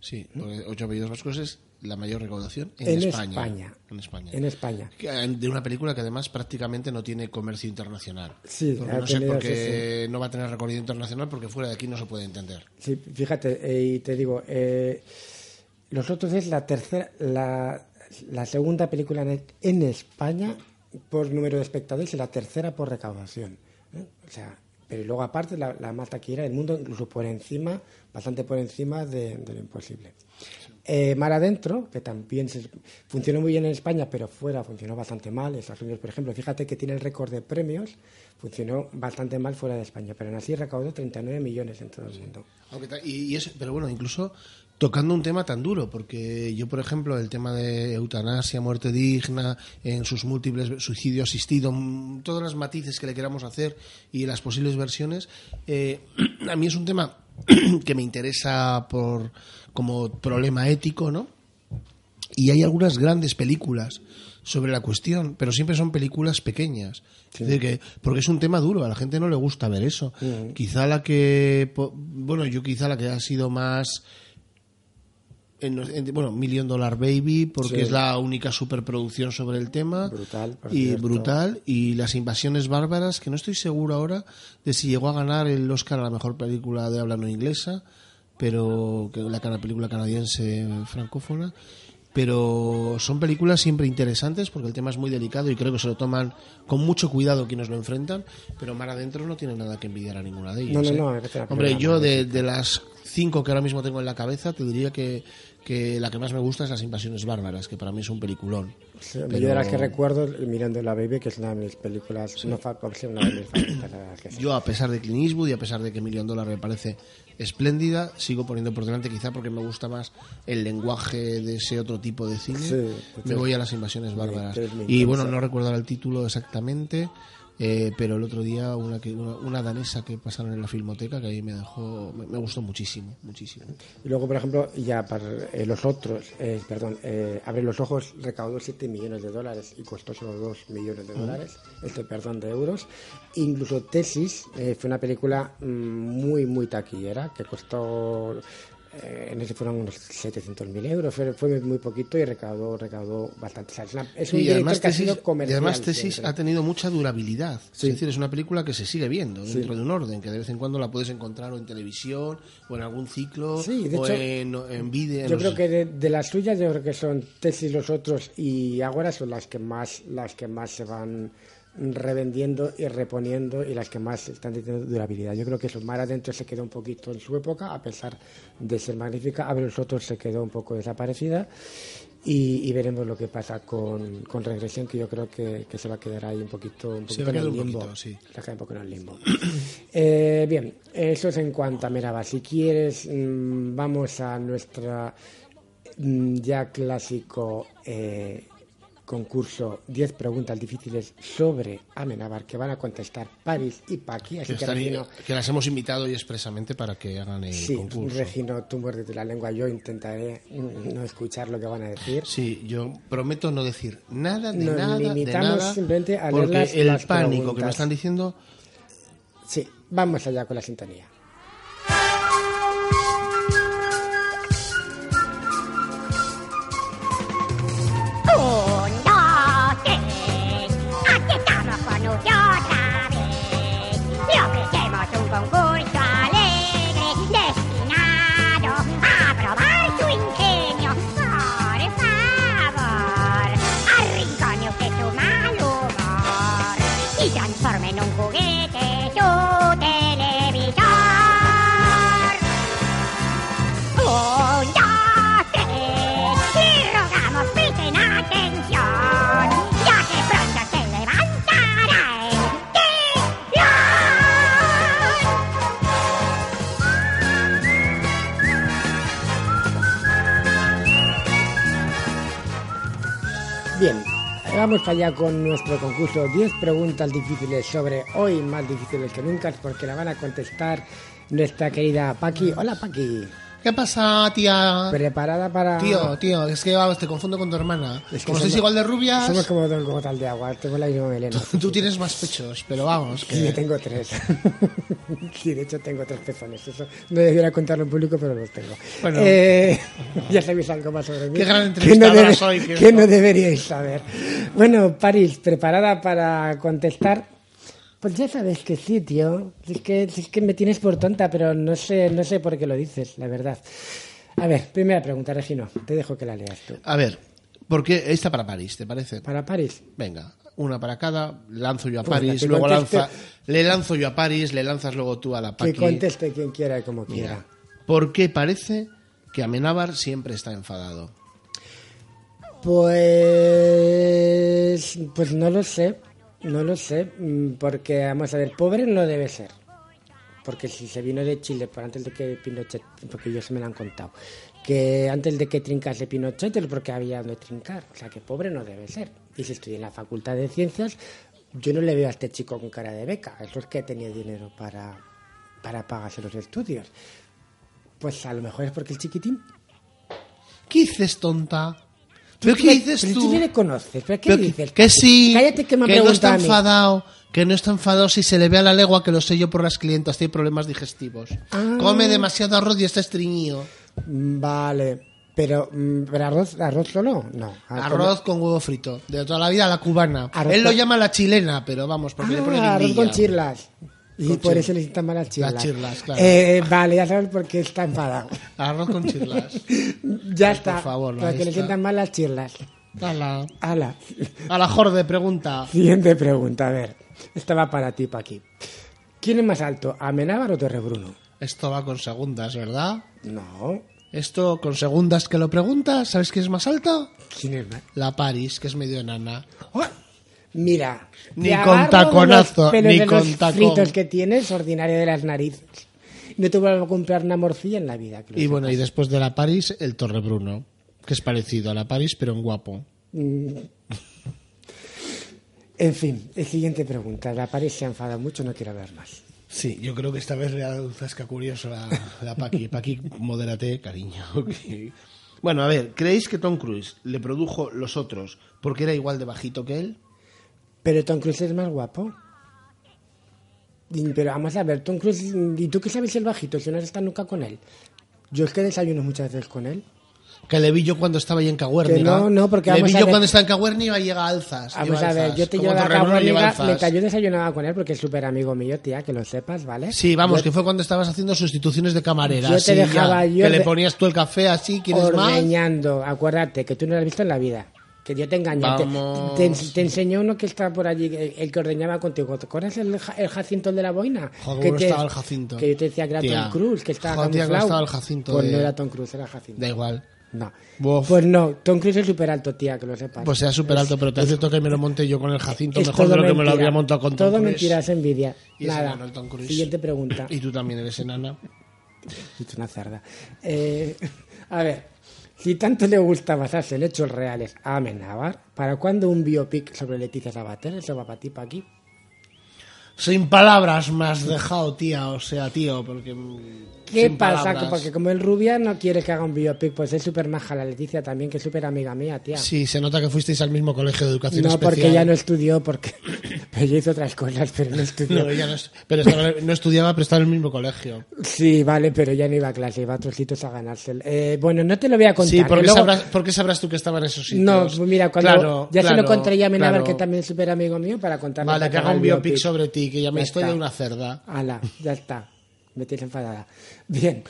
Sí, Ocho apellidos vascos es la mayor recaudación en, En España. España. En España. En España. Eh, De una película que además prácticamente no tiene comercio internacional. Sí, Porque no sé por qué no va a tener recorrido internacional porque fuera de aquí no se puede entender. Sí, fíjate, eh, y te digo, eh, Los Otros es la tercera, la, la segunda película en, en España por número de espectadores y la tercera por recaudación. ¿eh? O sea, pero luego aparte la, la más taquillera del mundo, incluso por encima, bastante por encima de, de lo imposible. Eh, Mar Adentro, que también se- funcionó muy bien en España, pero fuera funcionó bastante mal. En Estados Unidos, por ejemplo, fíjate que tiene el récord de premios, funcionó bastante mal fuera de España, pero aún así recaudó 39 millones en todo el mundo. Ta- y, y es, pero bueno, incluso tocando un tema tan duro, porque yo, por ejemplo, el tema de eutanasia, muerte digna, en sus múltiples suicidio asistido, mm, todas las matices que le queramos hacer y las posibles versiones, eh, a mí es un tema que me interesa por como problema ético, ¿no? Y hay algunas grandes películas sobre la cuestión, pero siempre son películas pequeñas. Es decir, que, porque es un tema duro, a la gente no le gusta ver eso. Quizá la que, bueno, yo quizá la que ha sido más, en- en- bueno, Million Dollar Baby, porque Sí. es la única superproducción sobre el tema. Brutal, por Y cierto. brutal. Y Las Invasiones Bárbaras, que no estoy seguro ahora de si llegó a ganar el Oscar a la mejor película de habla no inglesa, pero que la película canadiense francófona. Pero son películas siempre interesantes porque el tema es muy delicado y creo que se lo toman con mucho cuidado quienes lo enfrentan. Pero Mar Adentro no tiene nada que envidiar a ninguna de ellas. No, no, ¿eh? no, es que la Hombre, yo de, de las cinco que ahora mismo tengo en la cabeza, te diría que, que la que más me gusta es Las Invasiones Bárbaras, que para mí es un peliculón. Sí, Pero- Yo de las que recuerdo, Mirando la Baby, que es una de mis películas, no sí, una de mis favoritas. Yo, a pesar de Clint Eastwood y a pesar de que Million Dollar me parece espléndida, sigo poniendo por delante quizá porque me gusta más el lenguaje de ese otro tipo de cine. Sí, me voy a las invasiones bárbaras. Y bueno, no recuerdo el título exactamente, eh, pero el otro día una, que, una, una danesa que pasaron en la filmoteca que ahí me dejó, me, me gustó muchísimo, muchísimo. Y luego, por ejemplo, ya para eh, los otros, eh, perdón, Abre los ojos recaudó 7 millones de dólares y costó solo 2 millones de dólares, este perdón de euros. Incluso Tesis fue una película mm, muy, muy taquillera que costó, eh, en ese fueron unos 700.000 euros, fue, fue muy poquito y recaudó, recaudó bastante. O sea, es, una- es un y, además que ha tesis, sido y comercial. además Tesis ha tenido mucha durabilidad. Sí. Es decir, es una película que se sigue viendo Sí. dentro de un orden, que de vez en cuando la puedes encontrar o en televisión o en algún ciclo Sí, de o hecho, en, en vídeo. Yo creo que de, de las suyas, yo creo que son Tesis los otros y Ágora son las que más, las que más se van revendiendo y reponiendo y las que más están teniendo durabilidad. Yo creo que eso, Mar Adentro se quedó un poquito en su época, a pesar de ser magnífica. Abre los otros se quedó un poco desaparecida y, y veremos lo que pasa con, con Regresión, que yo creo que, que se va a quedar ahí un poquito, un Se poquito va en el limbo. poquito, sí. Se va a quedar un poco en el limbo. Eh, bien, eso es en cuanto a Meraba. Si quieres, mm, vamos a nuestra mm, ya clásico eh, concurso 10 preguntas difíciles sobre Amenábar que van a contestar París y Paqui. Así que, que, están- Regino, que las hemos invitado hoy expresamente para que hagan el sí, concurso. Regino, tú muérdete la lengua. Yo intentaré no escuchar lo que van a decir. Sí, yo prometo no decir nada de Nos nada de limitamos nada simplemente a leer las- el las pánico que me están diciendo Sí, vamos allá con la sintonía. Vamos allá con nuestro concurso 10 preguntas difíciles sobre hoy más difíciles que nunca porque la van a contestar nuestra querida Paqui. Hola Paqui, ¿Qué pasa, tía? preparada para... Tío, tío, es que vamos, te confundo con tu hermana. Es que como sois igual de rubias, Somos como dos gotas de agua, tengo la misma melena. tú tienes más pechos, pero vamos, yo que... tengo tres. sí, de hecho tengo tres pezones. Eso no debiera contarlo en público, pero los tengo. Bueno. Eh, ya sabéis algo más sobre mí. Qué gran que no, entrevistadora debe- soy, que que no. no deberíais saber. Bueno, París, ¿preparada para contestar? Pues ya sabes que sí, tío. Es que, es que me tienes por tonta, pero no sé, no sé por qué lo dices, la verdad. A ver, primera pregunta, Regino. Te dejo que la leas tú. A ver, porque esta para París, ¿te parece? Para París. Venga, una para cada, lanzo yo a Pues París, que luego conteste- lanza, le lanzo yo a París, le lanzas luego tú a la Que Paqui. conteste quien quiera y como quiera. ¿por qué parece que Amenábar siempre está enfadado? Pues, pues no lo sé, no lo sé, mm, porque vamos a ver, pobre no debe ser, porque si se vino de Chile por antes de que Pinochet, porque ellos me lo han contado, que antes de que trincase Pinochet es porque había donde trincar, o sea que pobre no debe ser. Y si estudia en la Facultad de Ciencias, yo no le veo a este chico con cara de beca, eso es que tenía dinero para, para pagarse los estudios. Pues a lo mejor es porque el chiquitín ¿Qué tonta? ¿Pero qué dices pero tú? tú ni le conoces, ¿pero qué Pero que- dices? Que sí, Cállate que me han no está enfadado, que no está enfadado si se le ve a la legua que lo sé yo por las clientas, tiene problemas digestivos. Ah. Come demasiado arroz y está estreñido. Mm, Vale, pero, mm, ¿pero arroz, arroz solo? No. Ah, Arroz con huevo frito, de toda la vida la cubana. Arroz Él lo con- llama la chilena, pero vamos, porque le Ah, pone arroz guindilla. con chirlas. Y Con por eso le citan mal las chirlas. Las chirlas, claro. Eh, vale, ya sabes por qué está enfadado. Arroz con chirlas. ya Pues, está. por favor, para que le sientan mal las chirlas. Ala. Ala. A la jorde, pregunta. Siguiente pregunta, a ver. Esta va para ti, Paqui. ¿Quién es más alto, Amenábar o Torrebruno? Esto va con segundas, ¿verdad? No. Esto, con segundas que lo preguntas, ¿sabes quién es más alto? ¿Quién es más? La Paris, que es medio enana. Mira, Ni con agarro de taconazo, los ni de con los tacón. fritos que tienes, ordinario de las narices. No te vuelvo a comprar una morcilla en la vida. lo Y bueno, y después de la Paris, el Torre Bruno, que es parecido a la Paris, pero en guapo. En fin, siguiente pregunta. La Paris se ha enfadado mucho, no quiero ver más. Sí, yo creo que esta vez le ha dado un zasca curioso a la Paqui. Paqui, modérate, cariño. Bueno, a ver, ¿creéis que Tom Cruise le produjo Los Otros porque era igual de bajito que él? Pero Tom Cruise es más guapo. Y- Pero vamos a ver, Tom Cruise, ¿y tú qué sabes el bajito si no has estado nunca con él? Yo es que desayuno muchas veces con él. Que le vi yo cuando estaba ahí en Caguerniga. Que no, no, porque Le vamos vi a yo ver- cuando estaba en Caguerniga y llega a alzas. Vamos a ver, yo te llevo a Caguerniga, le cayó desayunaba con él porque es súper amigo mío, tía, que lo sepas, ¿vale? Sí, vamos, Yo- que fue cuando estabas haciendo sustituciones de camarera. Yo te sí, dejaba ya. yo Que le ponías tú el café así, ¿quieres más? ordeñando. Acuérdate que tú no lo has visto en la vida. Que yo te engañé. Te, te, te enseñó uno que está por allí, el, el que ordeñaba contigo. ¿Te acuerdas el, el Jacinto el de la boina? Joder, que ¿cómo te- estaba el Jacinto? Que yo te decía que era Tía. Tom Cruise, que estaba Joder, tía, ¿cómo camuflado. estaba el Jacinto Pues de- no era Tom Cruise, era Jacinto. Da igual. No. Pues no, Tom Cruise es súper alto, tía, que lo sepas. Pues sea súper alto, pero te hace que me lo monte yo con el Jacinto Es mejor de todo lo que me lo habría montado con Tom Todo Cruise. mentira, es envidia. Y es Nada. enano el Tom Cruise. Siguiente pregunta. Y tú también eres enana. Es una cerda. Eh, a ver, si tanto le gusta basarse en hechos reales a Amenábar, ¿para cuándo un biopic sobre Leticia Sabater? Eso va para ti, para aquí. Sin palabras me has dejado, tía. O sea, tío, porque... mm, ¿Qué pasa? palabras. Porque como el Rubia no quiere que haga un biopic, pues es súper maja la Leticia también, que es súper amiga mía, tía. Sí, se nota que fuisteis al mismo colegio de educación no, especial. porque ella no estudió, porque ella hizo otras cosas, pero no estudió. No, ella no, es- pero estaba- no estudiaba, pero estaba en el mismo colegio. Sí, vale, pero ella no iba a clase, iba a otros sitios a ganarse. Eh, bueno, no te lo voy a contar. Sí, que porque luego- sabrás, ¿por qué sabrás tú que estaba en esos sitios? No, mira, cuando Claro, ya se lo contaré ya a claro. que también es súper amigo mío, para contarme. Vale, que haga un biopic sobre ti, que ya me Ya estoy de una cerda. Ala, ya está. Me tienes enfadada. Bien,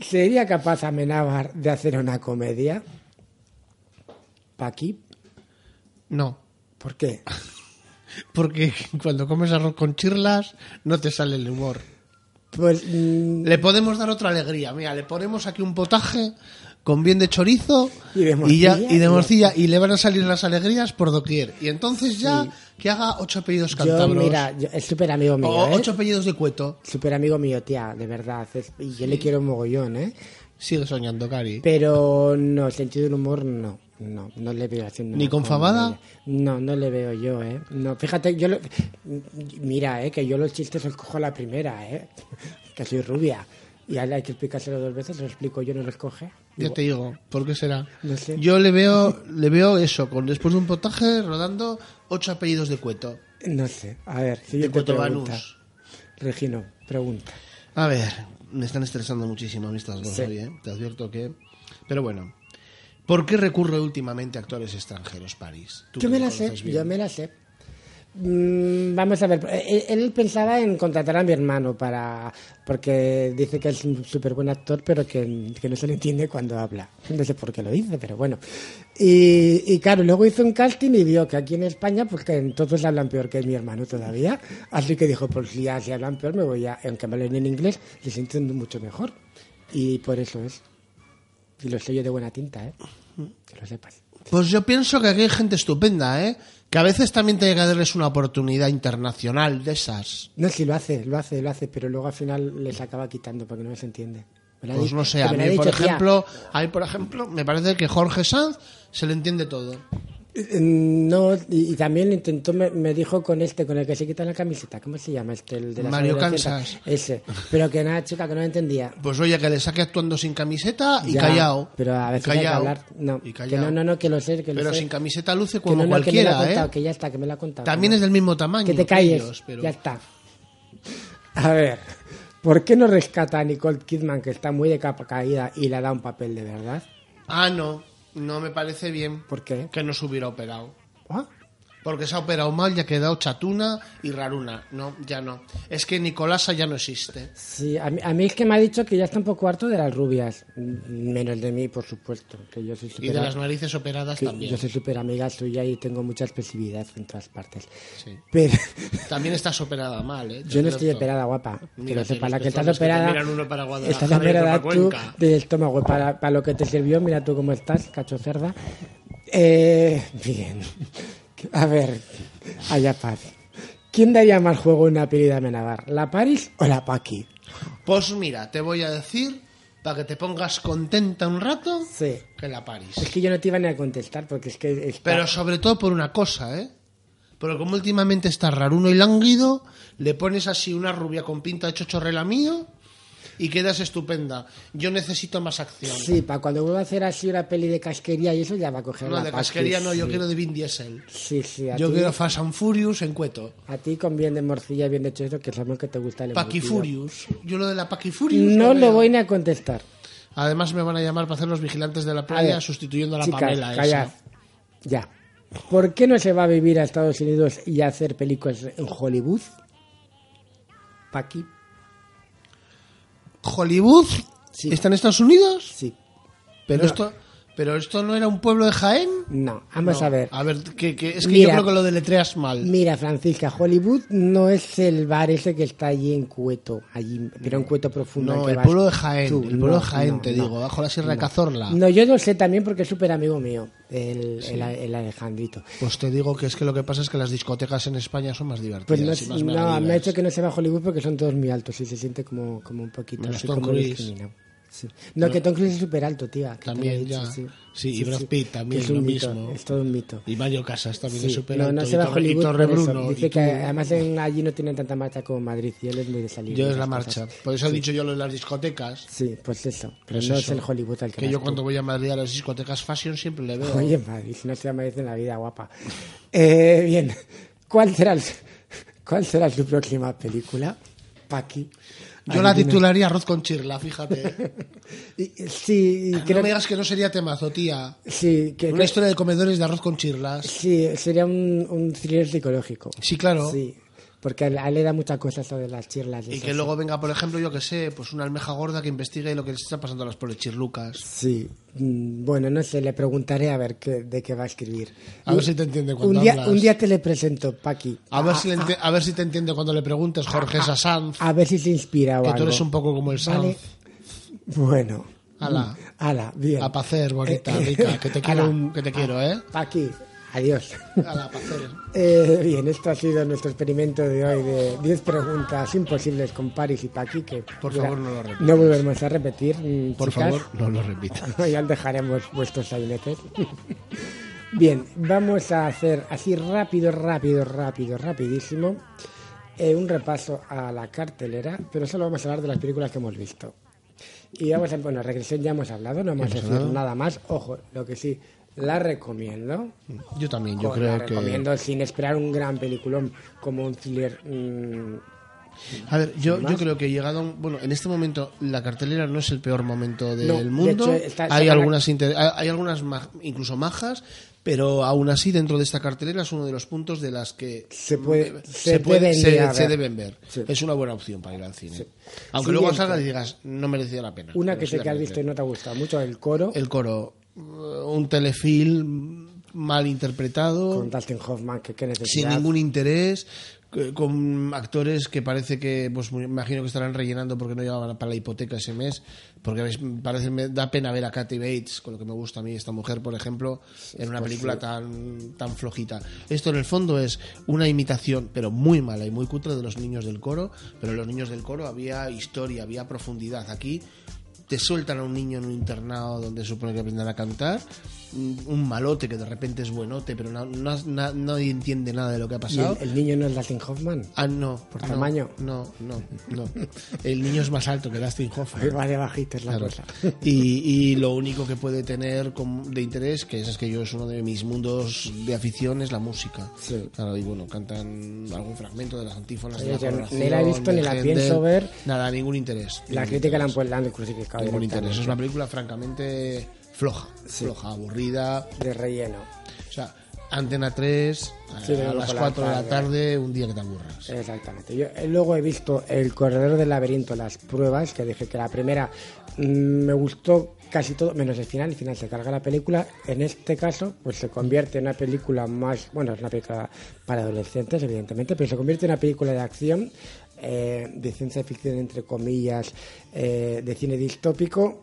¿sería capaz Amenábar de hacer una comedia? ¿Paqui? No, ¿Por qué? porque cuando comes arroz con chirlas no te sale el humor. Pues mm, Le podemos dar otra alegría. Mira, le ponemos aquí un potaje con bien de chorizo Y de morcilla, y de y- morcilla y le van a salir las alegrías por doquier. Y entonces ya que haga ocho apellidos yo, cántabros. mira, yo- es súper amigo mío, o ¿eh? ocho apellidos de cueto. Súper amigo mío, tía, de verdad. es- y yo le quiero un mogollón, ¿eh? Sigue soñando, Cari. Pero no, sentido del humor no. No, no le veo haciendo. ¿Ni con fabada? No, no le veo yo, ¿eh? No, fíjate, yo lo... Mira, ¿eh? Que yo los chistes los cojo a la primera, ¿eh? Que soy rubia. Y a él hay que explicárselo dos veces, lo explico yo, no los coge. Ya te digo, ¿por qué será? No sé. Yo le veo, le veo eso, con después de un potaje rodando ocho apellidos de cueto. No sé. A ver, De siguiente cueto pregunta. Regino, pregunta. A ver, me están estresando muchísimo a mí estas dos Sí. hoy, ¿eh? Te advierto que... Pero bueno, ¿por qué recurre últimamente a actores extranjeros, París? Yo me la sé, yo me la sé. Mm, vamos a ver, él, él pensaba en contratar a mi hermano para porque dice que es un súper buen actor, pero que, que no se le entiende cuando habla. No sé por qué lo dice, pero bueno. Y, y claro, luego hizo un casting y vio que aquí en España, pues que todos hablan peor que mi hermano todavía. Así que dijo, pues ya si hablan peor, me voy a, aunque me hablen en inglés, les entiendo mucho mejor. Y por eso es. Y lo sé yo de buena tinta, ¿eh? Que lo sepas. Pues yo pienso que aquí hay gente estupenda, ¿eh? Que a veces también tiene que darles una oportunidad internacional de esas. No, sí, lo hace, lo hace, lo hace, pero luego al final les acaba quitando porque no se entiende. Pues dicho- no sé, a mí, por dicho, ejemplo, a mí, por ejemplo, me parece que Jorge Sanz se le entiende todo. Eh, No, y, y también intentó, me, me dijo con este, con el que se quita la camiseta, ¿cómo se llama este? El de la Mario? Kansas. Ese, pero que nada, chica, que no entendía. Pues oye, que le saque actuando sin camiseta y Ya, callado. Pero a veces hay que hablar. No, Y que no, no, no, que lo sé, que lo Pero sé. sin camiseta luce Que como no, no, que me lo ha cualquiera, contado, ¿eh? que ya está, que me lo ha contado. También es del mismo tamaño. Que te calles, ellos, pero- ya está. A ver, ¿por qué no rescata a Nicole Kidman, que está muy de capa caída, y le da un papel de verdad? Ah, no. No me parece bien ¿Por qué? que no se hubiera operado. Porque se ha operado mal y ha quedado chatuna y raruna. No, ya no. Es que Nicolasa ya no existe. Sí, a mí, a mí es que me ha dicho que ya está un poco harto de las rubias. Menos de mí, por supuesto. Que yo soy Y súper de las narices operadas que también. Yo soy súper amiga suya y tengo mucha expresividad en todas partes. Sí. Pero También estás operada mal, ¿eh? yo no estoy operada, guapa. Que lo sepa, la que estás que operada. miran uno para estás y otro operada tú del estómago. Para, para lo que te sirvió, mira tú cómo estás, cacho cerda. Eh, bien. A ver, allá paz. ¿Quién daría más juego en una peli de Amenabar? ¿La Paris o la Paqui? Pues mira, te voy a decir, para que te pongas contenta un rato, Sí. que la París. Es que yo no te iba ni a contestar porque es que. está- Pero sobre todo por una cosa, ¿eh? Porque como últimamente está raruno y lánguido, le pones así una rubia con pinta de chochorrela mío y quedas estupenda. Yo necesito más acción. Sí, para cuando vuelva a hacer así una peli de casquería y eso ya va a coger No, la de casquería no, yo sí. quiero de Vin Diesel. Sí, sí, a Yo ti, quiero Fast and Furious en cueto. a ti con bien de morcilla bien de chorizo, que sabemos que te gusta el embutido. Furious. Yo lo de la Paqui Furious. No lo voy ni a contestar. Además me van a llamar para hacer los vigilantes de la A playa ver, sustituyendo a la chicas, Pamela. esa. Ya. ¿Por qué no se va a vivir a Estados Unidos y a hacer películas en Hollywood? Paqui. Hollywood Sí. está en Estados Unidos, Sí. pero esto, pero esto no era un pueblo de Jaén. No, vamos No, a ver. A ver, que, que- es que Mira. yo creo que lo deletreas mal. Mira, Francisca, Hollywood no es el bar ese que está allí en Cueto, allí, pero en Cueto profundo. No, el pueblo de Jaén, tú. el pueblo No, de Jaén, te digo, bajo la Sierra de. Cazorla. No, yo lo sé también porque es súper amigo mío, el, el, el Alejandrito. Pues te digo que es que lo que pasa es que las discotecas en España son más divertidas. Pues no, y más no, megalivas. me ha dicho que no se va a Hollywood porque son todos muy altos y se siente como, como un poquito así como discriminado. Sí. No, que Tom Cruise es súper alto, tía. También, dicho, ya. sí. Sí, y Brad Pitt también, Es lo mito, mismo. Es todo un mito. Y Mario Casas también es súper no, alto. no y se va a Hollywood. Bruno. Dice que además en, allí no tienen tanta marcha como en Madrid y él es muy de salir. Yo es la marcha. cosas. Por eso he dicho yo lo de las discotecas. Sí, pues eso. Pero Pues no eso. es el Hollywood al que, Que yo tú. cuando voy a Madrid a las discotecas fashion siempre le veo. Oye, Madrid, si no se llama en la vida, guapa. Eh, bien, ¿cuál será, el- ¿cuál será su próxima película? Paqui. Yo la titularía Arroz con Chirla, fíjate. Y- Sí, y no creo me digas que no sería temazo, tía. sí, que, Una que- historia de comedores de arroz con chirlas. sí, sería un, un thriller psicológico. Sí, claro. Sí, porque a él, a le da muchas cosas sobre las chirlas. Y esas, que sí. luego venga, por ejemplo, yo que sé, pues una almeja gorda que investigue lo que les está pasando a las pobres chirlucas. Sí, mm, bueno, no sé, le preguntaré a ver qué, de qué va a escribir. A ver si te entiende cuando un día, hablas. un día te le presento, Paqui. A ver, si le a ver si te entiende cuando le preguntes, Jorge Sasanz, A ver si se inspira o que tú algo. eres un poco como el Vale. Sanz. Bueno. Ala. Ala, bien. A pacer, bonita, Eh, rica, que te quiero, ala. que te quiero, ¿eh? Paqui, adiós. A la pacer. Eh, bien, esto ha sido nuestro experimento de hoy de 10 preguntas imposibles con Paris y Paqui que Por favor, no lo repitas. no volveremos a repetir. mm, Por chicas. favor, no lo repitas. ya os dejaremos vuestros sainetes. Bien, vamos a hacer así rápido, rápido, rápido, rapidísimo eh, un repaso a la cartelera, pero solo vamos a hablar de las películas que hemos visto. Y vamos a, bueno, regresión ya hemos hablado, no vamos a Hemos decir nada más. Ojo, lo que sí, la recomiendo. Yo también, yo Pues la creo que... recomiendo sin esperar un gran peliculón como un thriller. mm, A ver, yo, yo creo que llegado a un- Bueno, en este momento la cartelera no es el peor momento del No, de mundo. hecho, está- hay, está- algunas inter- hay hay algunas ma- incluso majas, pero aún así dentro de esta cartelera es uno de los puntos de las que Se puede- mm, se deben se- ir a se ver. deben ver. Sí. Es una buena opción para ir al cine. Aunque Siguiente. luego salgas y digas, no merecía la pena. una que sé que has visto y no te ha gustado mucho, el coro, El coro, un telefilm mal interpretado. con Dustin Hoffman, que qué sin ningún interés, que- con actores que parece que, pues me imagino que estarán rellenando porque no llevaban para la hipoteca ese mes, porque parece, me da pena ver a Kathy Bates, con lo que me gusta a mí esta mujer, por ejemplo, en una pues película tan, tan flojita. Esto en el fondo es una imitación, pero muy mala y muy cutre de los niños del coro, pero en los niños del coro había historia, había profundidad. Aquí te sueltan a un niño en un internado donde supone que aprendan a cantar, un malote que de repente es buenote, pero no, no- na- nadie entiende nada de lo que ha ¿Y pasado. el, el niño no es Dustin Hoffman? Ah, no, ¿Por tamaño? No, no, no. El niño es más alto que Dustin Hoffman. Ahí va de bajito es la Claro. cosa. Y, y lo único que puede tener de interés, que es, es que yo es uno de mis mundos de afición, es la música. Sí. Claro, y bueno, cantan algún fragmento de las antífonas. Oye, de la ni la he visto ni la Händel. pienso ver. Nada, ningún interés. La ningún crítica la han puesto dando crucificado. Ningún interés. Es una película francamente floja, floja, aburrida. De relleno. O sea, Antena 3 Sí, de a las por la 4 de la tarde. tarde, un día que te aburras. Exactamente. Yo eh, luego he visto El Corredor del Laberinto, las pruebas, que dije que la primera mm, me gustó casi todo, menos el final. El final se carga la película. En este caso, pues se convierte en una película más. Bueno, es una película para adolescentes, evidentemente, pero se convierte en una película de acción, eh, de ciencia ficción, entre comillas, eh, de cine distópico.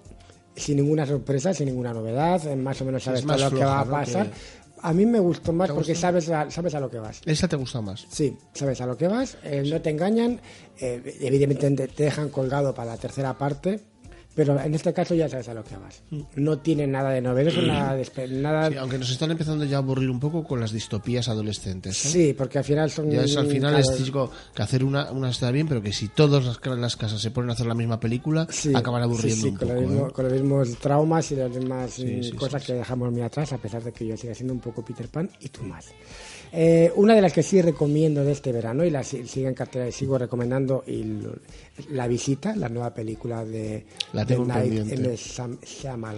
Sin ninguna sorpresa, sin ninguna novedad, más o menos sabes más todo lo que va a pasar. Que- A mí me gustó más ¿Te porque sabes a, sabes a lo que vas. ¿Esa te gusta más? Sí, sabes a lo que vas, eh, no te engañan, eh, evidentemente te dejan colgado para la tercera parte, pero en este caso ya sabes a lo que vas. No tiene nada de novedoso, nada de... espe- Nada, Sí, aunque nos están empezando ya a aburrir un poco con las distopías adolescentes. ¿eh? Sí, porque al final son... Ya es al final cada es típico que hacer una, una está bien, pero que si todas las, las casas se ponen a hacer la misma película, Sí, acaban aburriendo sí, un con, poco. mismo- ¿eh? con los mismos traumas y las mismas mm, cosas que dejamos muy atrás, a pesar de que yo siga siendo un poco Peter Pan y tú más. Eh, una de las que sí recomiendo de este verano y la si- sigo en cartera y sigo recomendando y lo- la visita, la nueva película de La en Night the Sham- Shyamalan.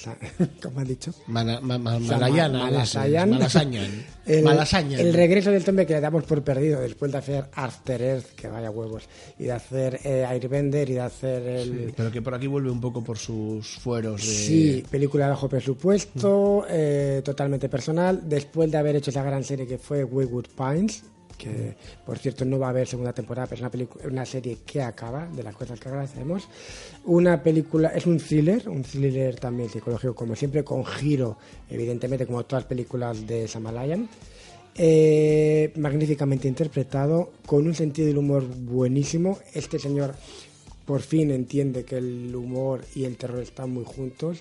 ¿Cómo has dicho? Ma- ma- Malayana, Malasayan. Malasañan. El, Malasañan. el regreso del hombre que le damos por perdido después de hacer After Earth, que vaya huevos, y de hacer eh, Airbender y de hacer el... Sí, pero que por aquí vuelve un poco por sus fueros de... Sí, película de bajo presupuesto, eh, totalmente personal, después de haber hecho esa gran serie que fue Waywood Pines, que por cierto no va a haber segunda temporada, pero es una, una serie que acaba, de las cosas que agradecemos. Una película, es un thriller, un thriller también psicológico, como siempre, con giro, evidentemente, como todas las películas de Samalayan. Eh, magníficamente interpretado, con un sentido del humor buenísimo. Este señor por fin entiende que el humor y el terror están muy juntos.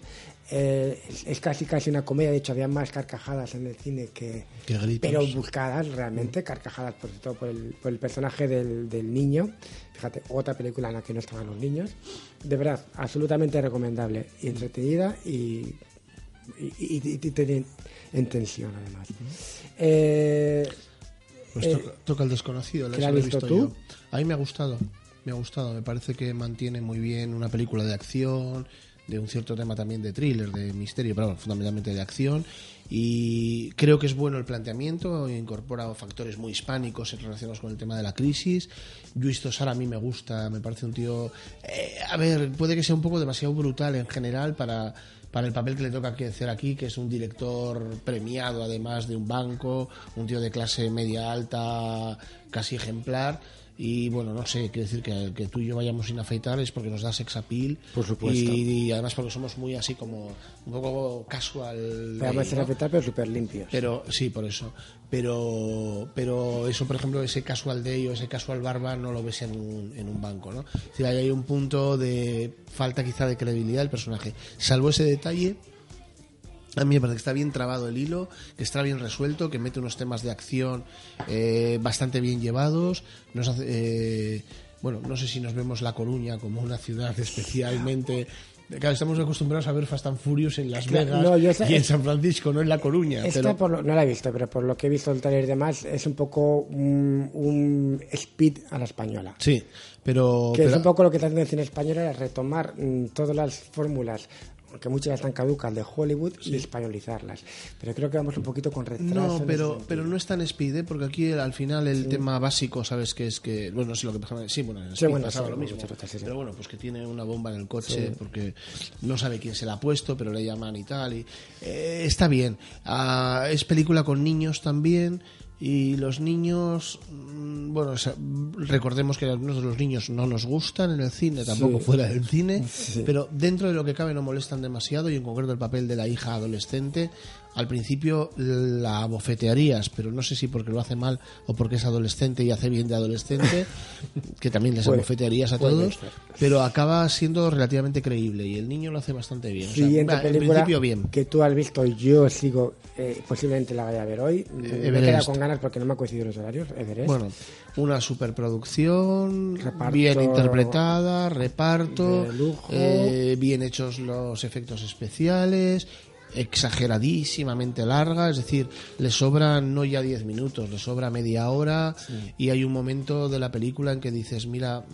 Eh, es, casi casi una comedia, de hecho había más carcajadas en el cine que... Pero buscadas realmente, carcajadas por todo por el, por el personaje del, del niño. Fíjate, otra película en la que no estaban los niños. De verdad, absolutamente recomendable y entretenida y, y, y- en tensión además. Eh, Pues eh, to- toca el desconocido, ¿que esa la he visto visto tú? yo. A mí me ha gustado, me ha gustado. Me parece que mantiene muy bien una película de acción, de un cierto tema también de thriller, de misterio, pero fundamentalmente de acción. Y creo que es bueno el planteamiento, incorpora factores muy hispánicos relacionados con el tema de la crisis. Luis Tosar a mí me gusta, me parece un tío... eh, a ver, puede que sea un poco demasiado brutal en general para para el papel que le toca hacer aquí, que es un director premiado además de un banco, un tío de clase media alta, casi ejemplar. Y bueno, no sé, quiero decir que, que tú y yo vayamos sin afeitar es porque nos da sex appeal. Por supuesto. Y, y además porque somos muy así como un poco casual. Vamos ahí, a ¿no? afectar, pero súper limpios. Pero sí, por eso. Pero, pero eso, por ejemplo, ese casual day o ese casual barba no lo ves en un, en un banco, ¿no? Es decir, ahí hay un punto de falta quizá de credibilidad del personaje. Salvo ese detalle, a mí me parece que está bien trabado el hilo, que está bien resuelto, que mete unos temas de acción eh, bastante bien llevados. Nos hace, eh, bueno, no sé si nos vemos La Coruña como una ciudad especialmente. Claro, estamos acostumbrados a ver Fast and Furious en Las Vegas no, yo y en San Francisco, no en La Coruña. Esta pero- por lo- no la he visto, pero por lo que he visto el trailer y demás, es un poco un, un speed a la española. Sí, pero... Que pero- es un poco lo que está haciendo el cine español, es retomar mm, todas las fórmulas, aunque muchas están caducas, de Hollywood y españolizarlas. Pero creo que vamos un poquito con retraso. No, pero, pero no es tan speed, ¿eh? porque aquí al final el tema básico, ¿sabes? Que es que, bueno, no sé lo que pasaba, sí, bueno, en Sí, Speed bueno, pasaba sí, lo mismo, sí, sí. pero bueno, pues que tiene una bomba en el coche Sí. porque no sabe quién se la ha puesto, pero le llaman y tal, y eh, está bien. Ah, es película con niños también, y los niños, mm, bueno, o sea, recordemos que algunos de los niños no nos gustan en el cine, tampoco Sí. fuera del cine, Sí. pero dentro de lo que cabe no molestan demasiado y en concreto el papel de la hija adolescente al principio la bofetearías pero no sé si porque lo hace mal o porque es adolescente y hace bien de adolescente que también les abofetearías a todos ser. pero acaba siendo relativamente creíble y el niño lo hace bastante bien O sea, en principio bien que tú has visto, yo sigo, eh, posiblemente la vaya a ver hoy. Me he Everest. quedado con ganas porque no me han coincidido los horarios. Everest. bueno una superproducción Reparto bien interpretada reparto lujo. eh, bien hechos los efectos especiales exageradísimamente larga, es decir, le sobran no ya 10 minutos, le sobra media hora y hay un momento de la película en que dices, mira,